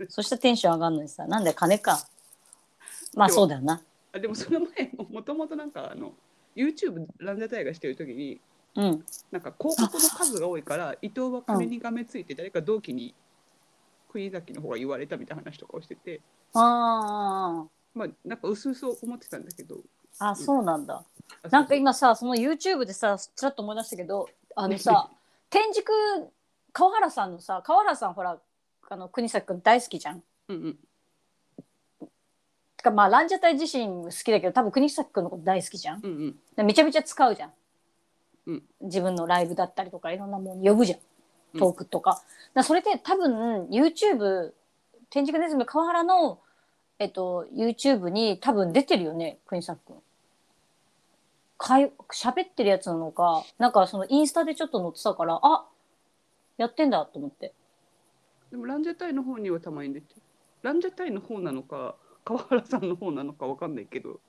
そしたらテンション上がるのにさ、なんだよ、金か。まあ、そうだよな。あでもその前ももともとなんかあの YouTube ランジャタイがしてる時にうん。なんか広告の数が多いから伊藤は金にがめついて誰か同期に国崎の方が言われたみたいな話とかをしてて。あまあなんか薄々思ってたんだけど。あ、あ、そうなんだ。あなんか今さ、その YouTube でさ、ちらっと思い出したけど、あのさ、天竺川原さんのさ、川原さんほら、あの国崎くん大好きじゃん。うんうん。てかまあランジャタイ自身好きだけど多分国崎くんのこと大好きじゃん。うんうん。でめちゃめちゃ使うじゃん、うん。自分のライブだったりとかいろんなもの呼ぶじゃうん。んトークとか,、だからそれで多分 YouTube 天竺ネズミ川原の、えっと、YouTube に多分出てるよね国崎くん。かい喋ってるやつなのかなんかそのインスタでちょっと載ってたからあやってんだと思って。でもランジャタイの方にはたまに出てる。ランジャタイの方なのか川原さんの方なのかわかんないけど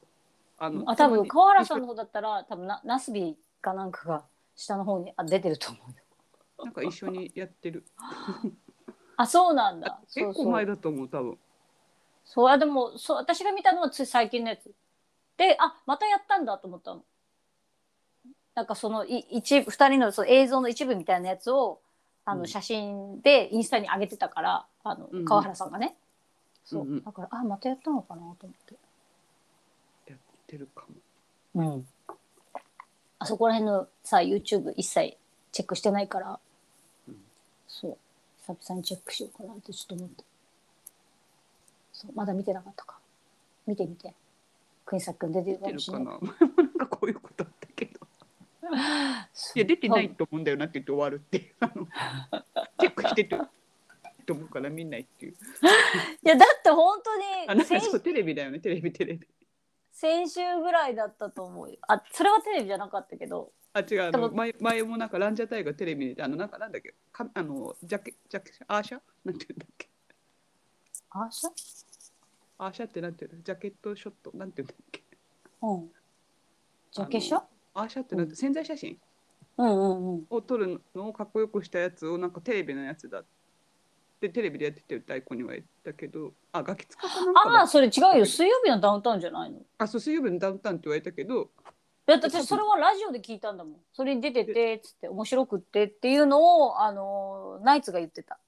あのあ多分川原さんのの方だったら多分なナスビかなんかが下の方にあ出てると思うよ。なんか一緒にやってるあそうなんだ。そ結。構前だと思う多分そうあでもそう私が見たのはつい最近のやつ。であまたやったんだと思ったの。なんかそのい一二人のその映像の一部みたいなやつをあうんの写真でインスタに上げてたから、あのうん川原さんがね。そう、うん。う。んだからあまたやったのかなと思って。やってるかも。うん。あそこら辺のさ YouTube 一切チェックしてないから、うん。そう。久々にチェックしようかなってちょっと思って。そう。まだ見てなかったか。見てみて。国崎くん出てるか出てるかもしれない。な前もな。んかこういうことあったけど。いや出てないと思うんだよなって言って終わるって チェックしててと思うから見ないって。い ういやだって本当あなんかに先そうテレビだよね。テレビテレビ。先週ぐらいだったと思うよ。あそれはテレビじゃなかったけど。あ違うあでもの前前もなんかランジャタイがテレビであのなんかなんだっけ？かあのジャケジャケアーシャ？なんて言うんだっけ？あしゃアーシャってなんていうの？ジャケットショット？なんて言うんだっけ？うん。ジャケ写アーシャってなんて、潜在写真？うんうんうん。を撮るのをかっこよくしたやつをなんかテレビのやつだってテレビでやってて太鼓には言ったけどあガキ使かなんかだ。ああそれ違うよ。水曜日のダウンタウンじゃないの。あそう水曜日のダウンタウンって言われたけどだって私それはラジオで聞いたんだもん。それに出ててっつって面白くってっていうのをあのナイツが言ってた。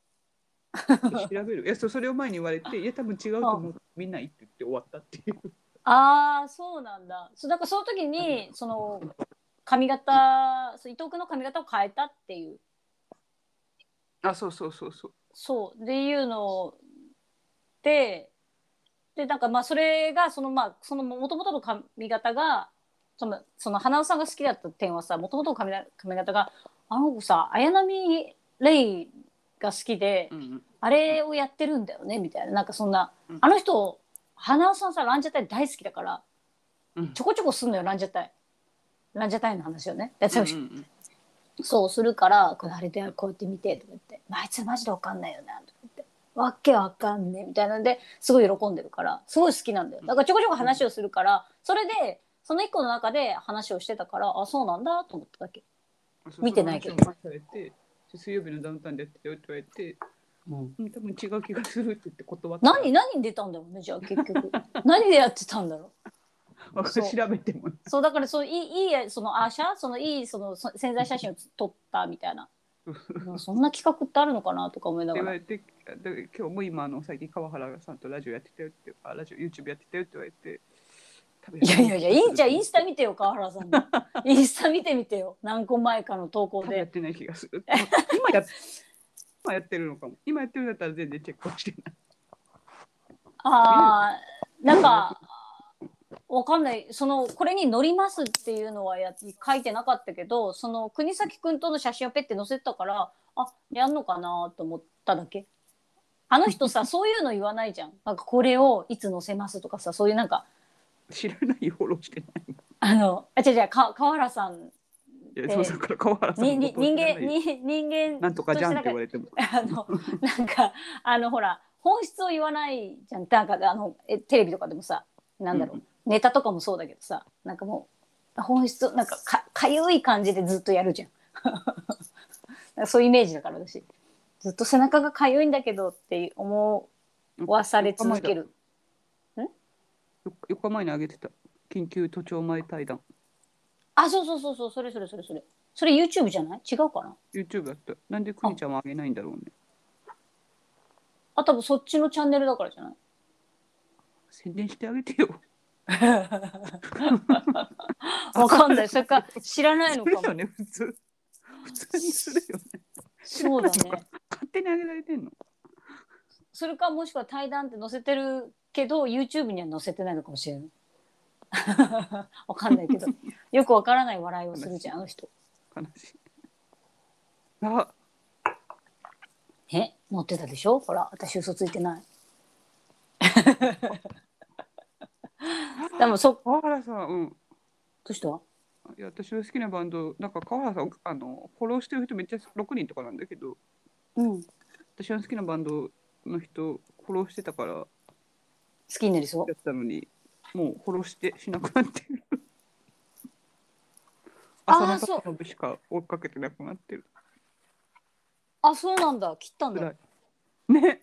調べる。いやそそれを前に言われて いや多分違うと思う。みんないいって言って終わったっていう。ああそうなんだ。そうだからその時にその髪型伊藤君の髪型を変えたっていう。あそうそうそうそうそうっていうのででなんかまあそれがそのまあそのもともとの髪型がそのその花尾さんが好きだった点はさもともとの髪髪型があの子さ綾波レイが好きで、うんうん。あれをやってるんだよねみたいな。なんかそんな、うん。あの人花尾さんさランジャタイ大好きだからうん。ちょこちょこすんのよランジャタイ。ランジャタイの話をねそうするからこれあれでこうやって見てとか言って「あいつマジでわかんないよな」とか言って「わけわかんねえ」みたいなのですごい喜んでるからすごい好きなんだよ。だからちょこちょこ話をするからそれでその一個の中で話をしてたからあそうなんだと思っただけ、見てないけど。水曜日のダウンタウンでやってたよって言われて、うん、多分違う気がするって言って断った。何何に出たんだろうねじゃあ結局。何でやってたんだろう調べてもそうだからそういいいいそのアーシャ？そのいいそのそ潜在写真を撮ったみたいな。うんそんな企画ってあるのかなとか思いながら。言われてで今日も今あの最近川原さんとラジオやってたよってあラジオ YouTube やってたよって言われていやいやいやいいじゃあインスタ見てよ川原さんの。インスタ見てみてよ。何個前かの投稿で。やってない気がする。今や今やってるのかも。今やってるんだったら全然チェックはしてない。あーなんかわかんない。そのこれに乗りますっていうのはや書いてなかったけどその国崎君との写真をペッて載せてたからあやんのかなと思っただけ。あの人さ そういうの言わないじゃん。なんかこれをいつ載せますとかさそういうなんか知らないフォローしてないあのあ違う違うか川原さん。いやそう原さん人間人間なんとかじゃんって言われても。あのなんかあのほら本質を言わないじゃん。なんかあのえテレビとかでもさなんだろう、うんネタとかもそうだけどさなんかもう本質なんかかかゆい感じでずっとやるじゃん。そういうイメージだから私。ずっと背中がかゆいんだけどって思わされ続ける。4日前にあげてた。緊急都庁前対談。あそうそうそうそう。それそれそれそれ。それ YouTube じゃない？違うかな？YouTube だった。なんでくにちゃんはあげないんだろうね。あ多分そっちのチャンネルだからじゃない？宣伝してあげてよ わかんない。それか知らないのかも。よね普通。普通にするよね。そうだね。勝手にあげられてんの。それかもしくは対談って載せてるけど YouTube には載せてないのかもしれない。わかんないけど。よくわからない笑いをするじゃんあの人。悲しい。あ。え？乗ってたでしょ？ほら私嘘ついてない。でもそど川原さんうん。うした？いや私の好きなバンドなんか川原さんあのフォローしてる人めっちゃ6人とかなんだけどうん。好私の好きなバンドの人フォローしてたからやきになりそう？ったのにもうフォローしてしなくなってる。あー浅野忠信しか追っかけてなくなってる。あそうなんだ。切ったんだ。ね。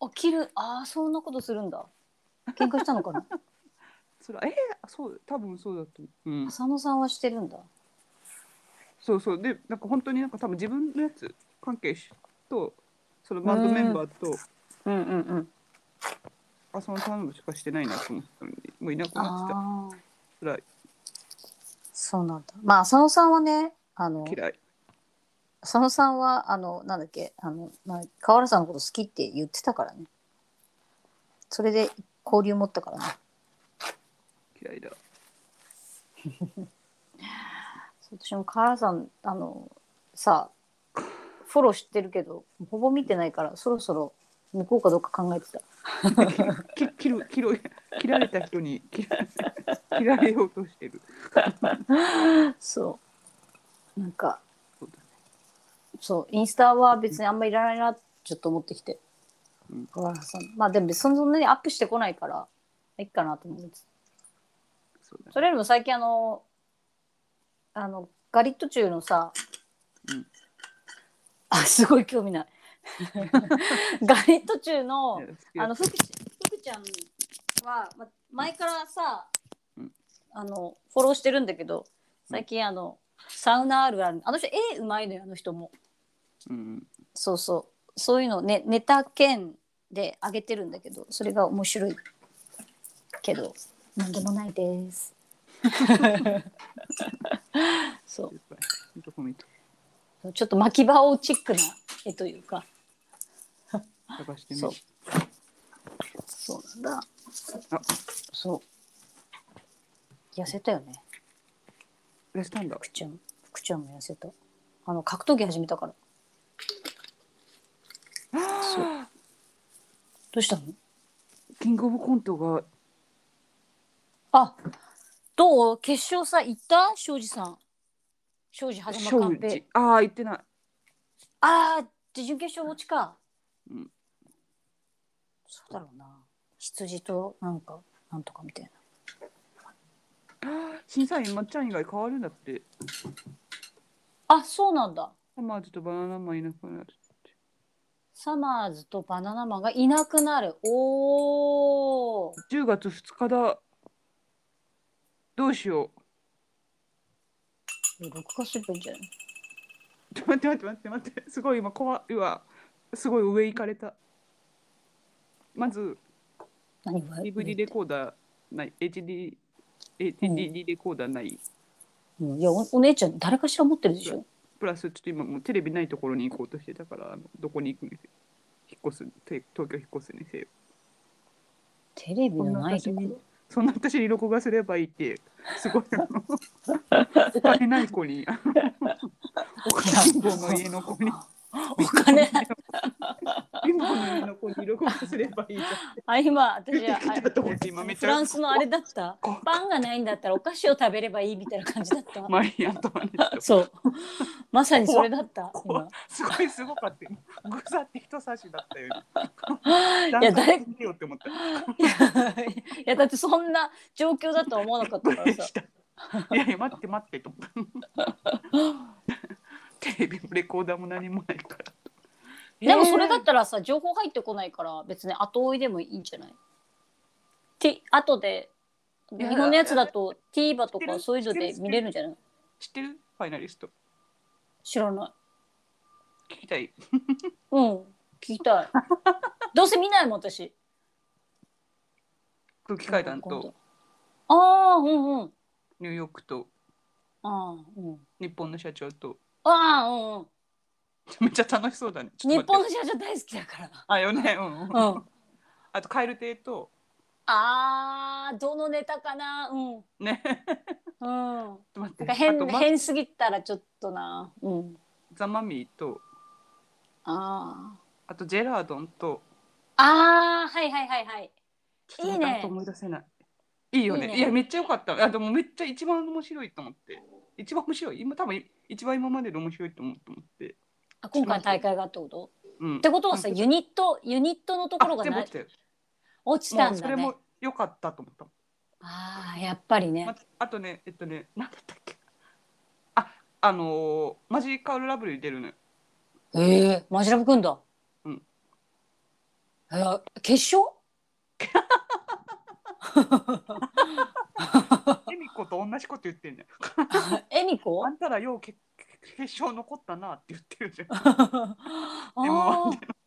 あ切る。あそんなことするんだ。喧嘩したのかな？それえー、そう多分そうだと思う、うん、浅野さんはしてるんだ。そうそう。でなんか本当になんか多分自分のやつ関係とそのバンドメンバーとうん。うんうん。浅野忠信しかしてないなと思ったのにもういなくなってたああぐらい。そうなんだ。まあ浅野さんはねあの嫌い。佐野さんはあのなんだっけあの、まあ、河原さんのこと好きって言ってたからね。それで交流持ったからね嫌いだ。私も河原さんあのさフォロー知ってるけどほぼ見てないからそろそろ向こうかどうか考えてた。き切る切る切られた人に切ら切られようとしてる。そう。なんかそうインスタは別にあんまいらないなちょっと思ってきて。うん。まあでもそんなにアップしてこないからいいかなと思ってそうだそれよりも最近あのあのガリットチュウのさ、うん。あすごい興味ない。ガリットチュウのあの好福ち福ちゃんは、ま、前からさ、うん。あのフォローしてるんだけど最近あのサウナあるある。あの人絵うまいのよあの人も。きうん。そうそう。そういうのねネタ兼で上げてるんだけどそれが面白いけどなんでもないです。そう。ちょっと巻き場をチックな絵というか。探してみそう。そうなんだ。あ。そう。痩せたよね。レスタンダー福ちゃん。福ちゃんも痩せた。あの格闘技始めたから。そう。どうしたの？キングオブコントがあどう？決勝さ行った？庄司さん。庄司狭間庄寛平司ああ言ってない。ああ準決勝落ちか。うん。そうだろうな。羊となんかなんとかみたいな。審査員まっちゃん以外変わるんだって。あそうなんだ。サマーズとバナナマンいなくなるサマーズとバナナマンがいなくなる。おー。10月2日だどうしよう。録画すればいいんじゃない？ちょ待って待って待って待って。すごい今怖いわ。すごい上行かれた。まず何が？DVD レコーダーない。HD HD レコーダーない。うん。いやおお姉ちゃん誰かしら持ってるでしょ？プラスちょっと今もうテレビないところに行こうとしてたからあのどこに行くにせよ。引っ越すて東京引っ越すにせよ。テレビのないところ？そんな私に録画すればいいってすごいあの お金ない子に お金の家の子に お金。貧乏の子に録画すればいいじゃん。あ今私出てはきたと思って今めっちゃフランスのあれだった。こパンがないんだったらお菓子を食べればいいみたいな感じだった。マリー・アントワネット。そう。まさにそれだった今。すごいすごかった。って人差しだったよ いや誰いやいやだってそんな状況だとは思わなかったからさ。いやいや待って待ってと思った テレビもレコーダーも何もないから。でもそれだったらさ情報入ってこないから別に後追いでもいいんじゃない？て後でいや日本のやつだと TVer と知ってる？かそういうので見れるんじゃない？知ってる？ファイナリスト。知らない。聞きたい。うん。聞きたい。どうせ見ないもん私。空気階段とああうんうん。ニューヨークとああうん。日本の社長とああうんうん。めっちゃ楽しそうだね。ちょっ日と待って。本の社長大好きだから。あよね。うん、うん、うん。あと蛙亭と。あーどのネタかな。うん。ね。うん。ちょっと待って。なんか変ま、変すぎたらちょっとな。うん。ザ・マミーと。ああとジェラードンと。あああはいはいはいはい。ちょっと待っていいね。あと思い出せない。いいよね。いいいねやめっちゃ良かった。あでもめっちゃ一番面白いと思って一番面白い。今多分一番今までで面白いと思うと思って。あ今回大会がってこと？うん。ってことはさうんユニットユニットのところがない？落ちたよ落ちたもうんそれもだね良かったと思った。ああやっぱりね。まあとねえっとね何だったっけ？ああのーマジカルラブリー出るのよ。ええマジラブくんだ。うん。えー決勝？エミコと同じこと言ってんねん。えみこあんたらよう決決勝残ったなって言ってるじゃん。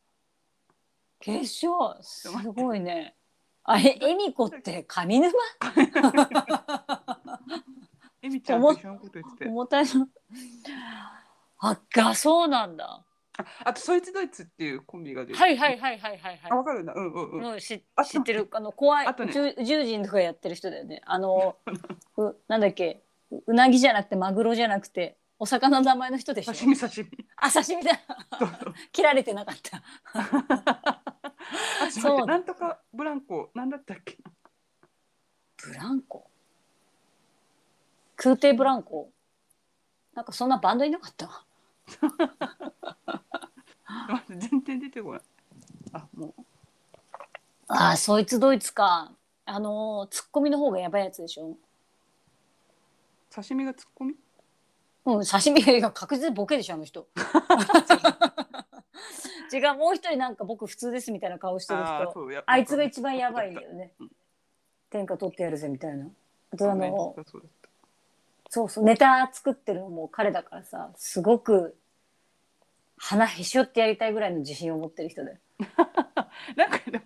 すごいね。あええみこって上沼？エミちゃんと一緒のこと言ってて。重たい。のあがそうなんだあ あとそいつドイツっていうコンビが出るはいはいはいはいはいあはわかるんだ。うんうんうん。い、うん、知あ知ってる。あの怖い。あとね。宇宙宇宙人とかやってる人だよね。あの うなんだっけ。ううなぎじゃなくてマグロじゃなくてお魚の名前の人でしょ。刺身刺身。あ刺身だ。切られてなかった。そうなんとかブランコなんだったっけ？ブランコ？空挺ブランコ？なんかそんなバンドいなかった？待って全然出てこない。あもう。ああそいつドイツか。あのーツッコミの方がやばいやつでしょ。刺身がツッコミ？うん刺身が確実にボケでしょあの人。違うもう一人なんか僕普通ですみたいな顔してる人。あーそうやあいつが一番やばいんだよね。うん。天下取ってやるぜみたいな。あとあのそうだったそうそうネタ作ってるのも彼だからさすごく鼻へし折ってやりたいぐらいの自信を持ってる人だよ。なんかでも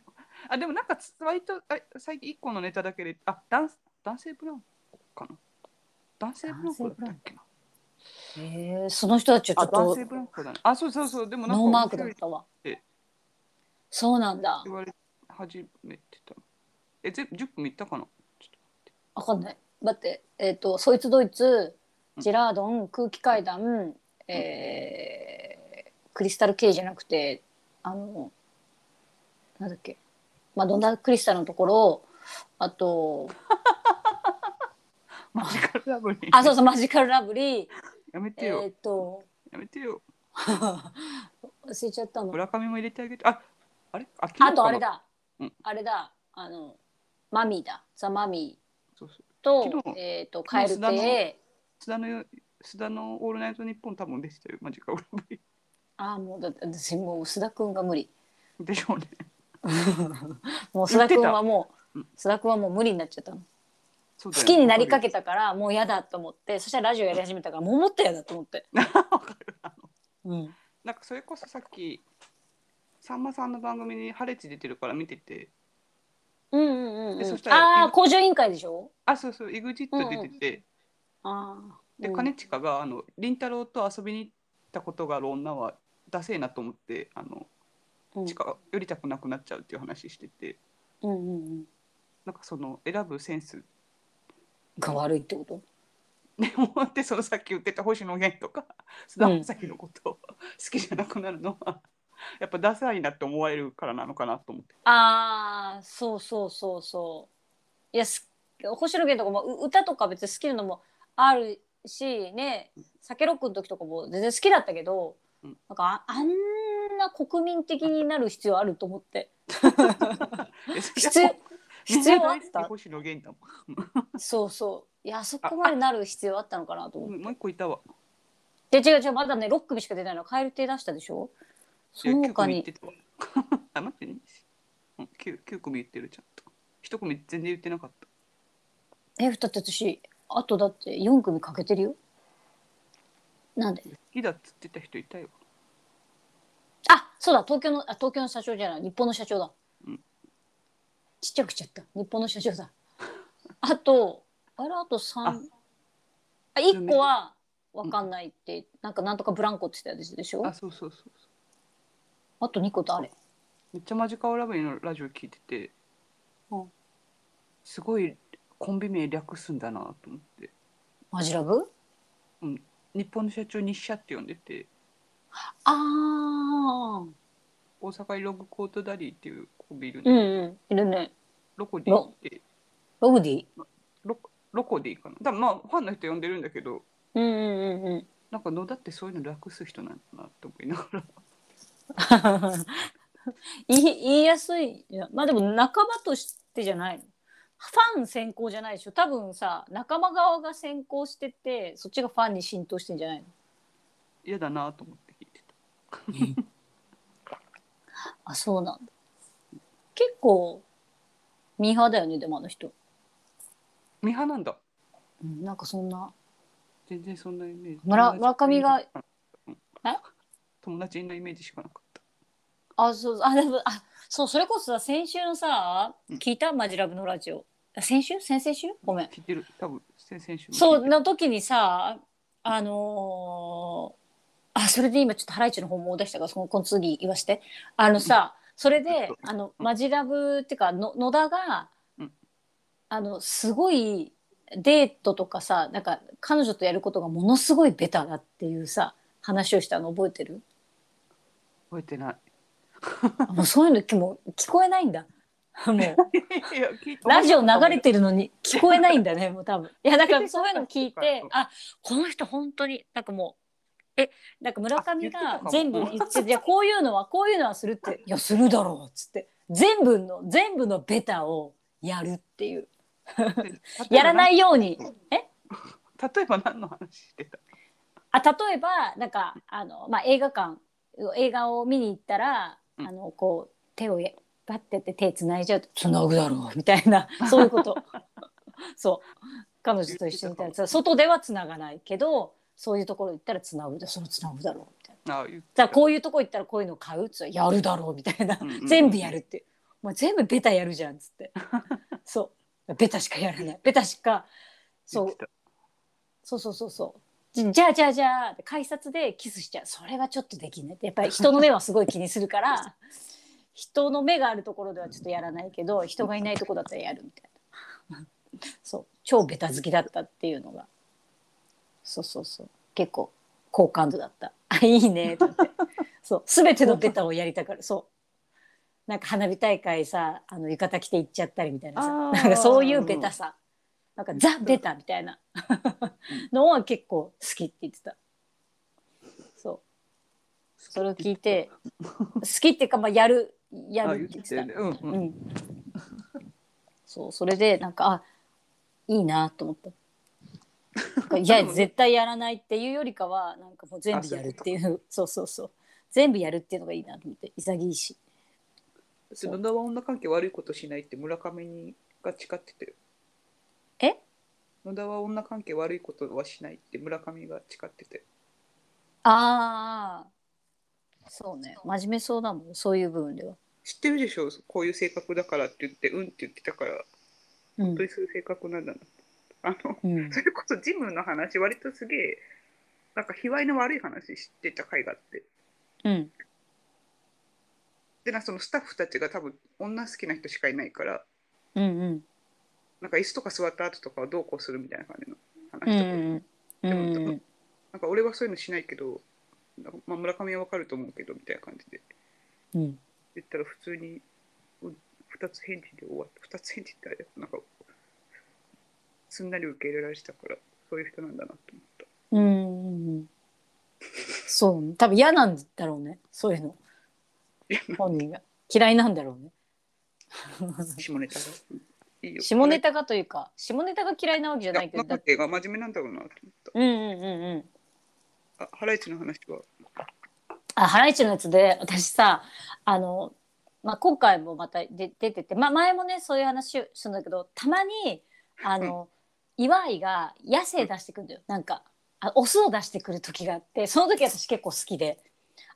あでもなんかつ割とあ最近一個のネタだけであ男男性ブランコかな？男性ブランコだったっけな？へえその人たちはちょっとあ男性ブランコだね。あそうそうそう。でもなんかノーマークだったわ。え。そうなんだ。言われ始めてた。えぜ10分いったかな？ちょっわかんない。だって、えっ、と、そいつドイツ、うん。ジェラードン、空気階段、えークリスタル系じゃなくて、あの、なんだっけ、マドンナ・クリスタルのところ、あと、と マジカルラブリー。あ、そうそう、マジカルラブリー、やめてよ、えっ、と、やめてよ。忘れちゃったの。村上も入れてあげて。ああれ？ああとあれだ、うん。あれだ、あの、マミーだ、ザ・マミそうそう。ーとえっ、と、カエル亭、須田の須田のオールナイトニッポン多分出てたよ。マジカルラブリあ、もうだって私もう須田くんが無理。ーでしょうね。もう須田くんはもううん。須田くんはもう無理になっちゃったの。好きになりかけたからもう嫌だと思ってそしたらラジオやり始めたからもうもっと嫌だと思って、わかるあのうん、なんかそれこそさっきさんまさんの番組にハレチ出てるから見てて。うんうんうんうん。でそしたらああ工場委員会でしょ？あそうそう EXIT 出てて、ああでうん。兼近があの凛太郎と遊びに行ったことがある女はダセえなと思ってあのうん。近寄りたくなくなっちゃうっていう話してて。うんうんうん。なんかその選ぶセンス。が悪いってこと？で思ってそのさっき言ってた星野源とか須田将暉のことを好きじゃなくなるのは、やっぱダサいなって思われるからなのかなと思って。ああそうそうそうそう。いやす星野源とかもう歌とか別に好きなのもあるしね酒ロックの時とかも全然好きだったけど、うんなんかああんな国民的になる必要あると思って。必要必要あった？星野源だそうそう。いやあそこまでなる必要あったのかなと思って。もんもう一個いたわ。で違う違うまだね6組しか出ないの。蛙亭出したでしょ？その他にあ待ってね、うん、9, 9組言ってるちゃんと。一組全然言ってなかった。えだって私あとだって4組欠けてるよなんで？好きだっつってた人いたよ。あそうだ東京のあ東京の社長じゃない日本の社長だ、うん。ちっちゃくしちゃった。日本の社長だ。あとあれあと3あ。あ1個は分かんないって、なんかなんとかブランコって言ってたやつでしょ？あそうそうそう。そうあと2個誰めっちゃマジカルラブリーのラジオ聞いてて、うん。すごいコンビ名略すんだなと思って。マジラブ？日本の社長日社って呼んでて。あー。大阪にログコートダディっていうコンビいるんで、うんうん。いるね。ロコディって。ロブディ？ロロコディかな。だからまあファンの人呼んでるんだけど。うんうんうんうん。なんか野田ってそういうの略す人なんだなって思いながら。言い言いやすい。まあでも仲間としてじゃないの？ファン先行じゃないでしょ。多分さ仲間側が先行しててそっちがファンに浸透してんじゃないの？嫌だなと思って聞いてた。あそうなんだ。結構ミーハーだよねでもあの人、ミハなんだ。うん、なんかそんな。全然そんなイメージ。村村上が？うん。え？友達のイメージしかなかった。あそうあでもあそうそれこそさ先週のさうん。聞いた？マジラブのラジオ。あ先週？先々週？ごめん。聞いてる。多分先々週そうの時にさあのーあそれで今ちょっとハライチの方も出したからそのこの次言わして。あのさそれであのマジラブっていうかの野田が、うん。あのすごいデートとかさなんか彼女とやることがものすごいベタだっていうさ話をしたの覚えてる？覚えてない。あもうそういうのもう聞こえないんだ もう。ラジオ流れてるのに聞こえないんだねもう多分。いやだからそういうの聞いてあこの人本当になんかもうえなんか村上が全部言ってていやこういうのはこういうのはするっていやするだろうっつって。全部の全部のベタをやるっていう。やらないいように。え？例えば何の話してた？あ例えばなんかあの、まあ、映画館映画を見に行ったら、うん。あのこう手をやバッてやって手つないじゃうとつなぐだろうみたいな そういうこと。そう。彼女と一緒にいたらさ外ではつながないけどそういうところ行ったらつなぐでそのつなぐだろうみたいあ言ってじゃあこういうとこ行ったらこういうの買うっつやるだろうみたいな、うんうん全部やるって。お前全部ベタやるじゃんっつって。そう。ベタしかやらない。ベタしかそう。そうそうそうそう。じじゃあじゃあじゃあ改札でキスしちゃう。それはちょっとできない。ってやっぱり人の目はすごい気にするから 人の目があるところではちょっとやらないけど人がいないところだったらやるみたいな。そう。超ベタ好きだったっていうのが。そうそうそう。結構好感度だった。あいいねって。そう。全てのベタをやりたがるそう。なんか花火大会さあの浴衣着て行っちゃったりみたいなさ。なんかそういうベタさ。なんかザ・ベタみたいな。のは結構好きって言ってた。そう。それを聞いて好きっていうかまあやるやあるって言ってた。そうそれでなんかあいいなと思った。いや 絶対やらないっていうよりかはなんかもう全部やるっていう。そうそうそう全部やるっていうのがいいなと思って潔いし私野田は女関係悪いことしないって村上にが誓ってたよ。え？野田は女関係悪いことはしないって村上が誓っててああそうね。真面目そうだもんそういう部分では。知ってるでしょ？こういう性格だからって言ってうんって言ってたから。うん。本当にそういう性格なんだな。あのうん。それこそジムの話割とすげえなんか卑猥な悪い話知ってた回があって。うん。でなそのスタッフたちが多分女好きな人しかいないから。うんうん。なんか椅子とか座った後とかはどうこうするみたいな感じのうん話とか、うんうんなんか俺はそういうのしないけど、まあ、村上はわかると思うけどみたいな感じで。うん。言ったら普通にうん二つ返事で終わった。二つ返事ってあれなんかすんなり受け入れられてたからそういう人なんだなと思った。うんうんうん。そう多分嫌なんだろうね。そういうの。本人が。嫌いなんだろうね。下ネタが？いいよ。下ネタがというか下ネタが嫌いなわけじゃないけどだだってが真面目なんだろうなと思っうんうんうんうん。た。あ、ハライチの話は？あハライチのやつで私さあの、まあ、今回もまたで出てて、まあ、前もねそういう話をするんだけどたまにあの岩井が野生出してくるんだよ。なんかあオスを出してくる時があってその時私結構好きで。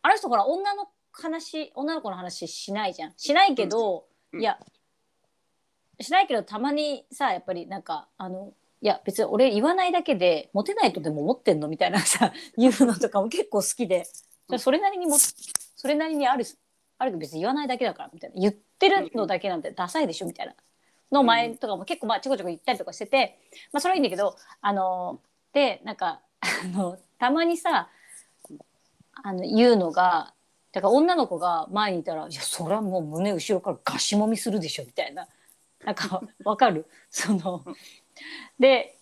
あの人ほら女の話女の子の話しないじゃん。しないけど、うん。いやしないけどたまにさやっぱりなんかあのいや別に俺言わないだけでモテないとでも思ってんのみたいなさ 言うのとかも結構好きで。それなりにもそれなりにあるあるけど別に言わないだけだからみたいな。言ってるのだけなんてダサいでしょみたいな。の前とかも結構まあちょこちょこ言ったりとかしてて、まあ、それはいいんだけどあのでなんかあのたまにさあの言うのがだから女の子が前にいたら「いやそれはもう胸後ろからガシもみするでしょ」みたいな。なんかわかる？そので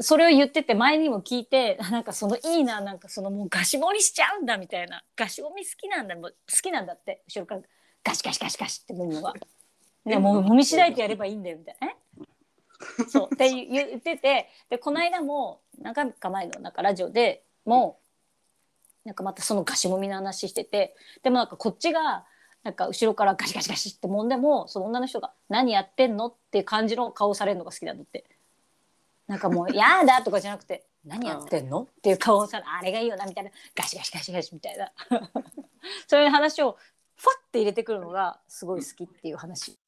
それを言ってて前にも聞いて なんかそのいいななんかそのもうガシもみしちゃうんだみたいなガシもみ好きなんだもう好きなんだって後ろからガシガシガシガシってもむのが。ね、もうもみしないとやればいいんだよみたいな。えそうって言っててでこの間も何回か前のなんかラジオでもなんかまたそのガシもみの話しててでもなんかこっちがなんか後ろからガシガシガシってもんでもその女の人が「何やってんの?」っていう感じの顔されるのが好きなんだって。なんかもう「やだ」とかじゃなくて「何やってんの?」っていう顔をさあれがいいよなみたいなガシガシガシガシみたいな そういう話をファッて入れてくるのがすごい好きっていう話。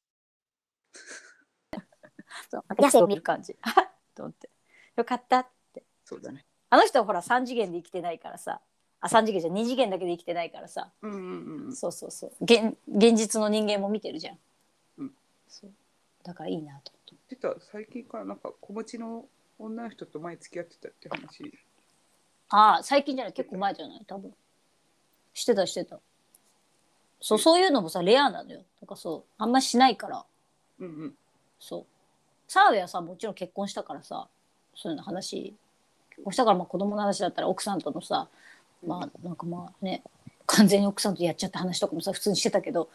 そう野生を見る感じ と思ってよかったってそうだね。あの人はほら3次元で生きてないからさあ3次元じゃ2次元だけで生きてないからさ。うんうんうん。そうそうそう。現現実の人間も見てるじゃん、うん。そう。だからいいなと思って。てた最近からなんか子持ちの女の人と前付き合ってたって話。ああ最近じゃない。結構前じゃない？多分。してたしてた。そうそういうのもさレアなのよ。なんかそう。あんましないから。うんうん。そう。澤部はさもちろん結婚したからさそういうの話。結婚したからまあ子供の話だったら奥さんとのさまあなんかまあね完全に奥さんとやっちゃった話とかもさ普通にしてたけど。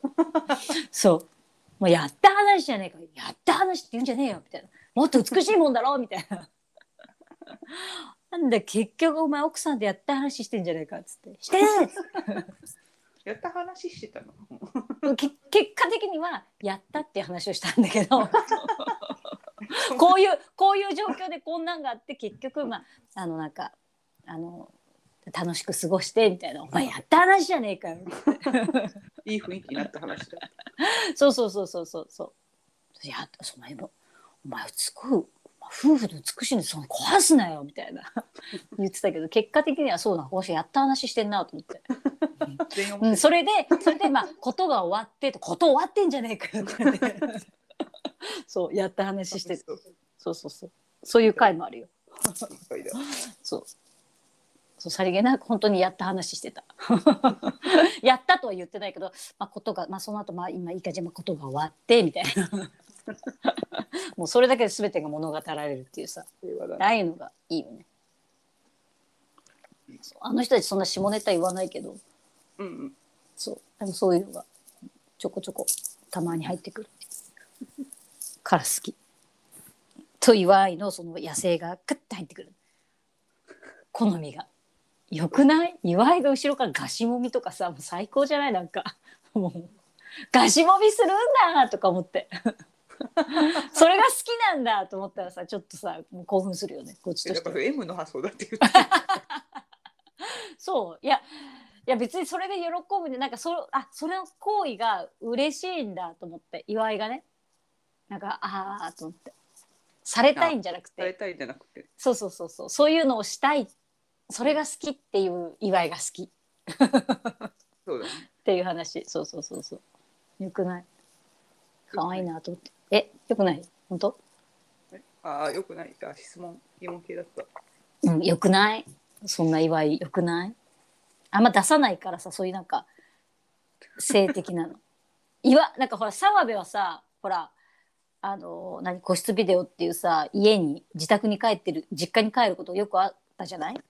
そう。もうやった話じゃねえか。やった話って言うんじゃねえよみたいな。もっと美しいもんだろみたいな。なんだ結局お前奥さんとやった話してんじゃねえかっつって。してない やった話してたの？け結果的にはやったっていう話をしたんだけど。こういうこういう状況でこんなんがあって結局まああのなんかあの楽しく過ごしてみたいな「お前やった話じゃねえかよ」いい雰囲気になった話だ。そうそうそうそうそうそう。いやそのお前すごい夫婦の美しいのその壊すなよみたいな。言ってたけど結果的にはそうだ私やった話してんなと思って、うん、それでそれでまあことが終わってとこと終わってんじゃねえかよってそうやった話して。そうそうそう。そうそういう回もあるよ。そう。だそうさりげなく本当にやった話してた。やったとは言ってないけど、まあ、ことが、まあ、その後まあ今いいかじゃあまあことが終わってみたいな。もうそれだけで全てが物語られるっていうさ。ああい。うのがいいよね。あの人たちそんな下ネタ言わないけど。うんうん。そうでもそういうのがちょこちょこたまに入ってくる。から好き。と岩井のその野生がクッて入ってくる。好みがよくない？岩井が後ろからガシもみとかさもう最高じゃない？なんかもうガシもみするんだとか思って。それが好きなんだと思ったらさちょっとさもう興奮するよね。こっちとして。はやっぱ M の発想だって言ってそう。いやいや別にそれで喜ぶんでなんかそあそれの行為が嬉しいんだと思って。岩井がね。なんかああと思って。されたいんじゃなくて。されたいんじゃなくて。そうそうそうそう。そういうのをしたいそれが好きっていう岩井が好き。っそうだね。ていう話。そうそうそうそう。よくない。可愛いなと思って。えよくない？本当？え？ああ、よくない。あ質問、疑問系だった。うんよくない？そんな祝いよくない？あんま出さないからさそういうなんか性的なの。いわなんかほら澤部はさほらあの何？個室ビデオっていうさ家に自宅に帰ってる実家に帰ることよくあったじゃない？うん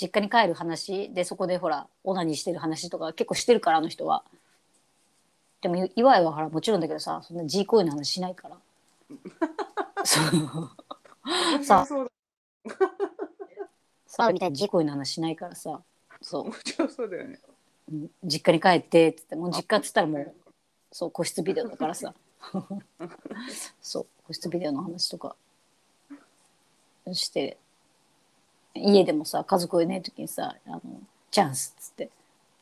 実家に帰る話でそこでほらオナニーしてる話とか結構してるからあの人は。でも岩井はほらもちろんだけどさそんな G 行為の話しないから。そう。さあそうさあ。みたいな G 行為の話しないからさ。そう。だ。面白そうだよね。うん。実家に帰ってっつってもう実家っつったらもうそう個室ビデオだからさ。そう個室ビデオの話とかして家でもさ家族いない時にさあのチャンスっつって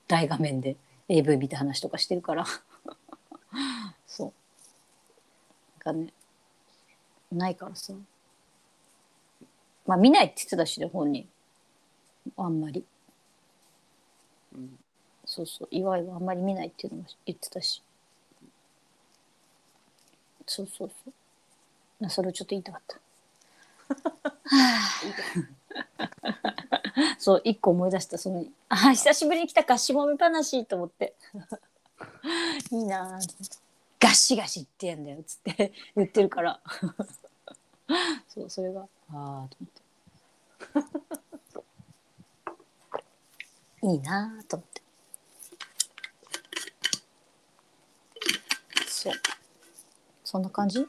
大画面で AV 見た話とかしてるから。そう。なんかねないからさ。まあ見ないって言ってたしね本人。あんまり。うん。そうそう。岩井はあんまり見ないっていうのも言ってたし。そうそうそう。それをちょっと言いたかった。は あ そう一個思い出した。そのあ久しぶりに来たガシもみ話と思って。いいなあガシガシ言ってやんだよっつって。言ってるから。そうそれが。ああと思って。いいなあと思って。そう。そんな感じ？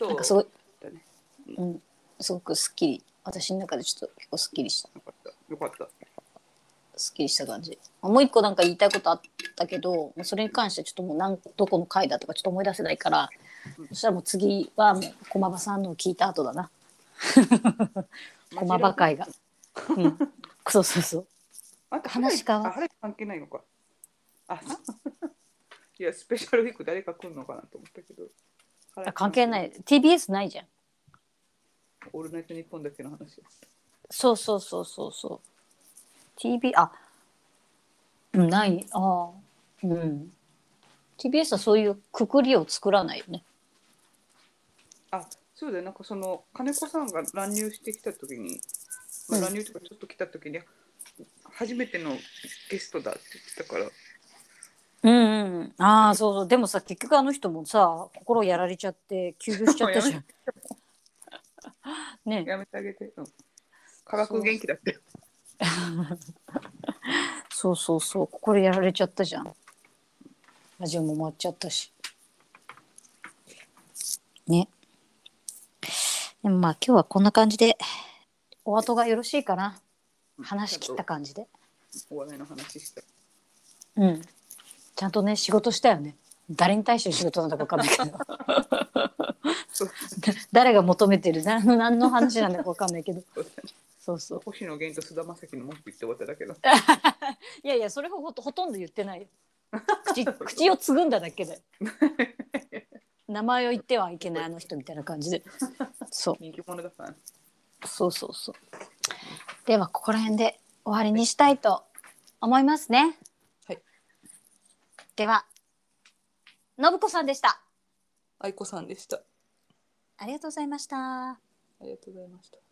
なんかすごい。うん、すごくすっきり。私の中でちょっと結構すっきりした。よかった。よかった。すっきりした感じ。もう一個なんか言いたいことあったけどそれに関してはちょっともうどこの回だとかちょっと思い出せないから、うん。そしたらもう次はもう駒場さんのを聞いた後だな。駒場会が、うん、そうそうそう。あんた話変わあ、あれ関係ないのか。あ、いや、スペシャルウィーク誰か来るのかなと思ったけど。あ関係ない。TBS ないじゃんオールナイトニッポンだけの話。そうそうそうそうそう。TV あうんない。ああうん。TBS はそういうくくりを作らないよね。あ、そうだよ。なんかその金子さんが乱入してきた時に、まあうん。乱入とかちょっと来た時に、初めてのゲストだって言ってたから、うんうんああそうそう。でもさ結局あの人もさ心やられちゃって休業しちゃったじゃん ね。やめてあげて。うん、科学元気だって。そうそうそう。心やられちゃったじゃん。ラジオも終わっちゃったし。ね。でもまあ今日はこんな感じでお後がよろしいかな。話し切った感じで。お笑いの話した。うん。ちゃんとね仕事したよね誰に対しての仕事なんだか分かんないけど。誰が求めてる何の何の話なんだか分かんないけど。そうそう。星野源と菅田将暉の文句言って終わっただけど いやいやそれほほほとんど言ってないよ。口 口をつぐんだだけで名前を言ってはいけないあの人みたいな感じで。そう。人気者だからそうそうそう。ではここら辺で終わりにしたいと思いますね。はい。では信子さんでした。愛子さんでした。ありがとうございました。ありがとうございました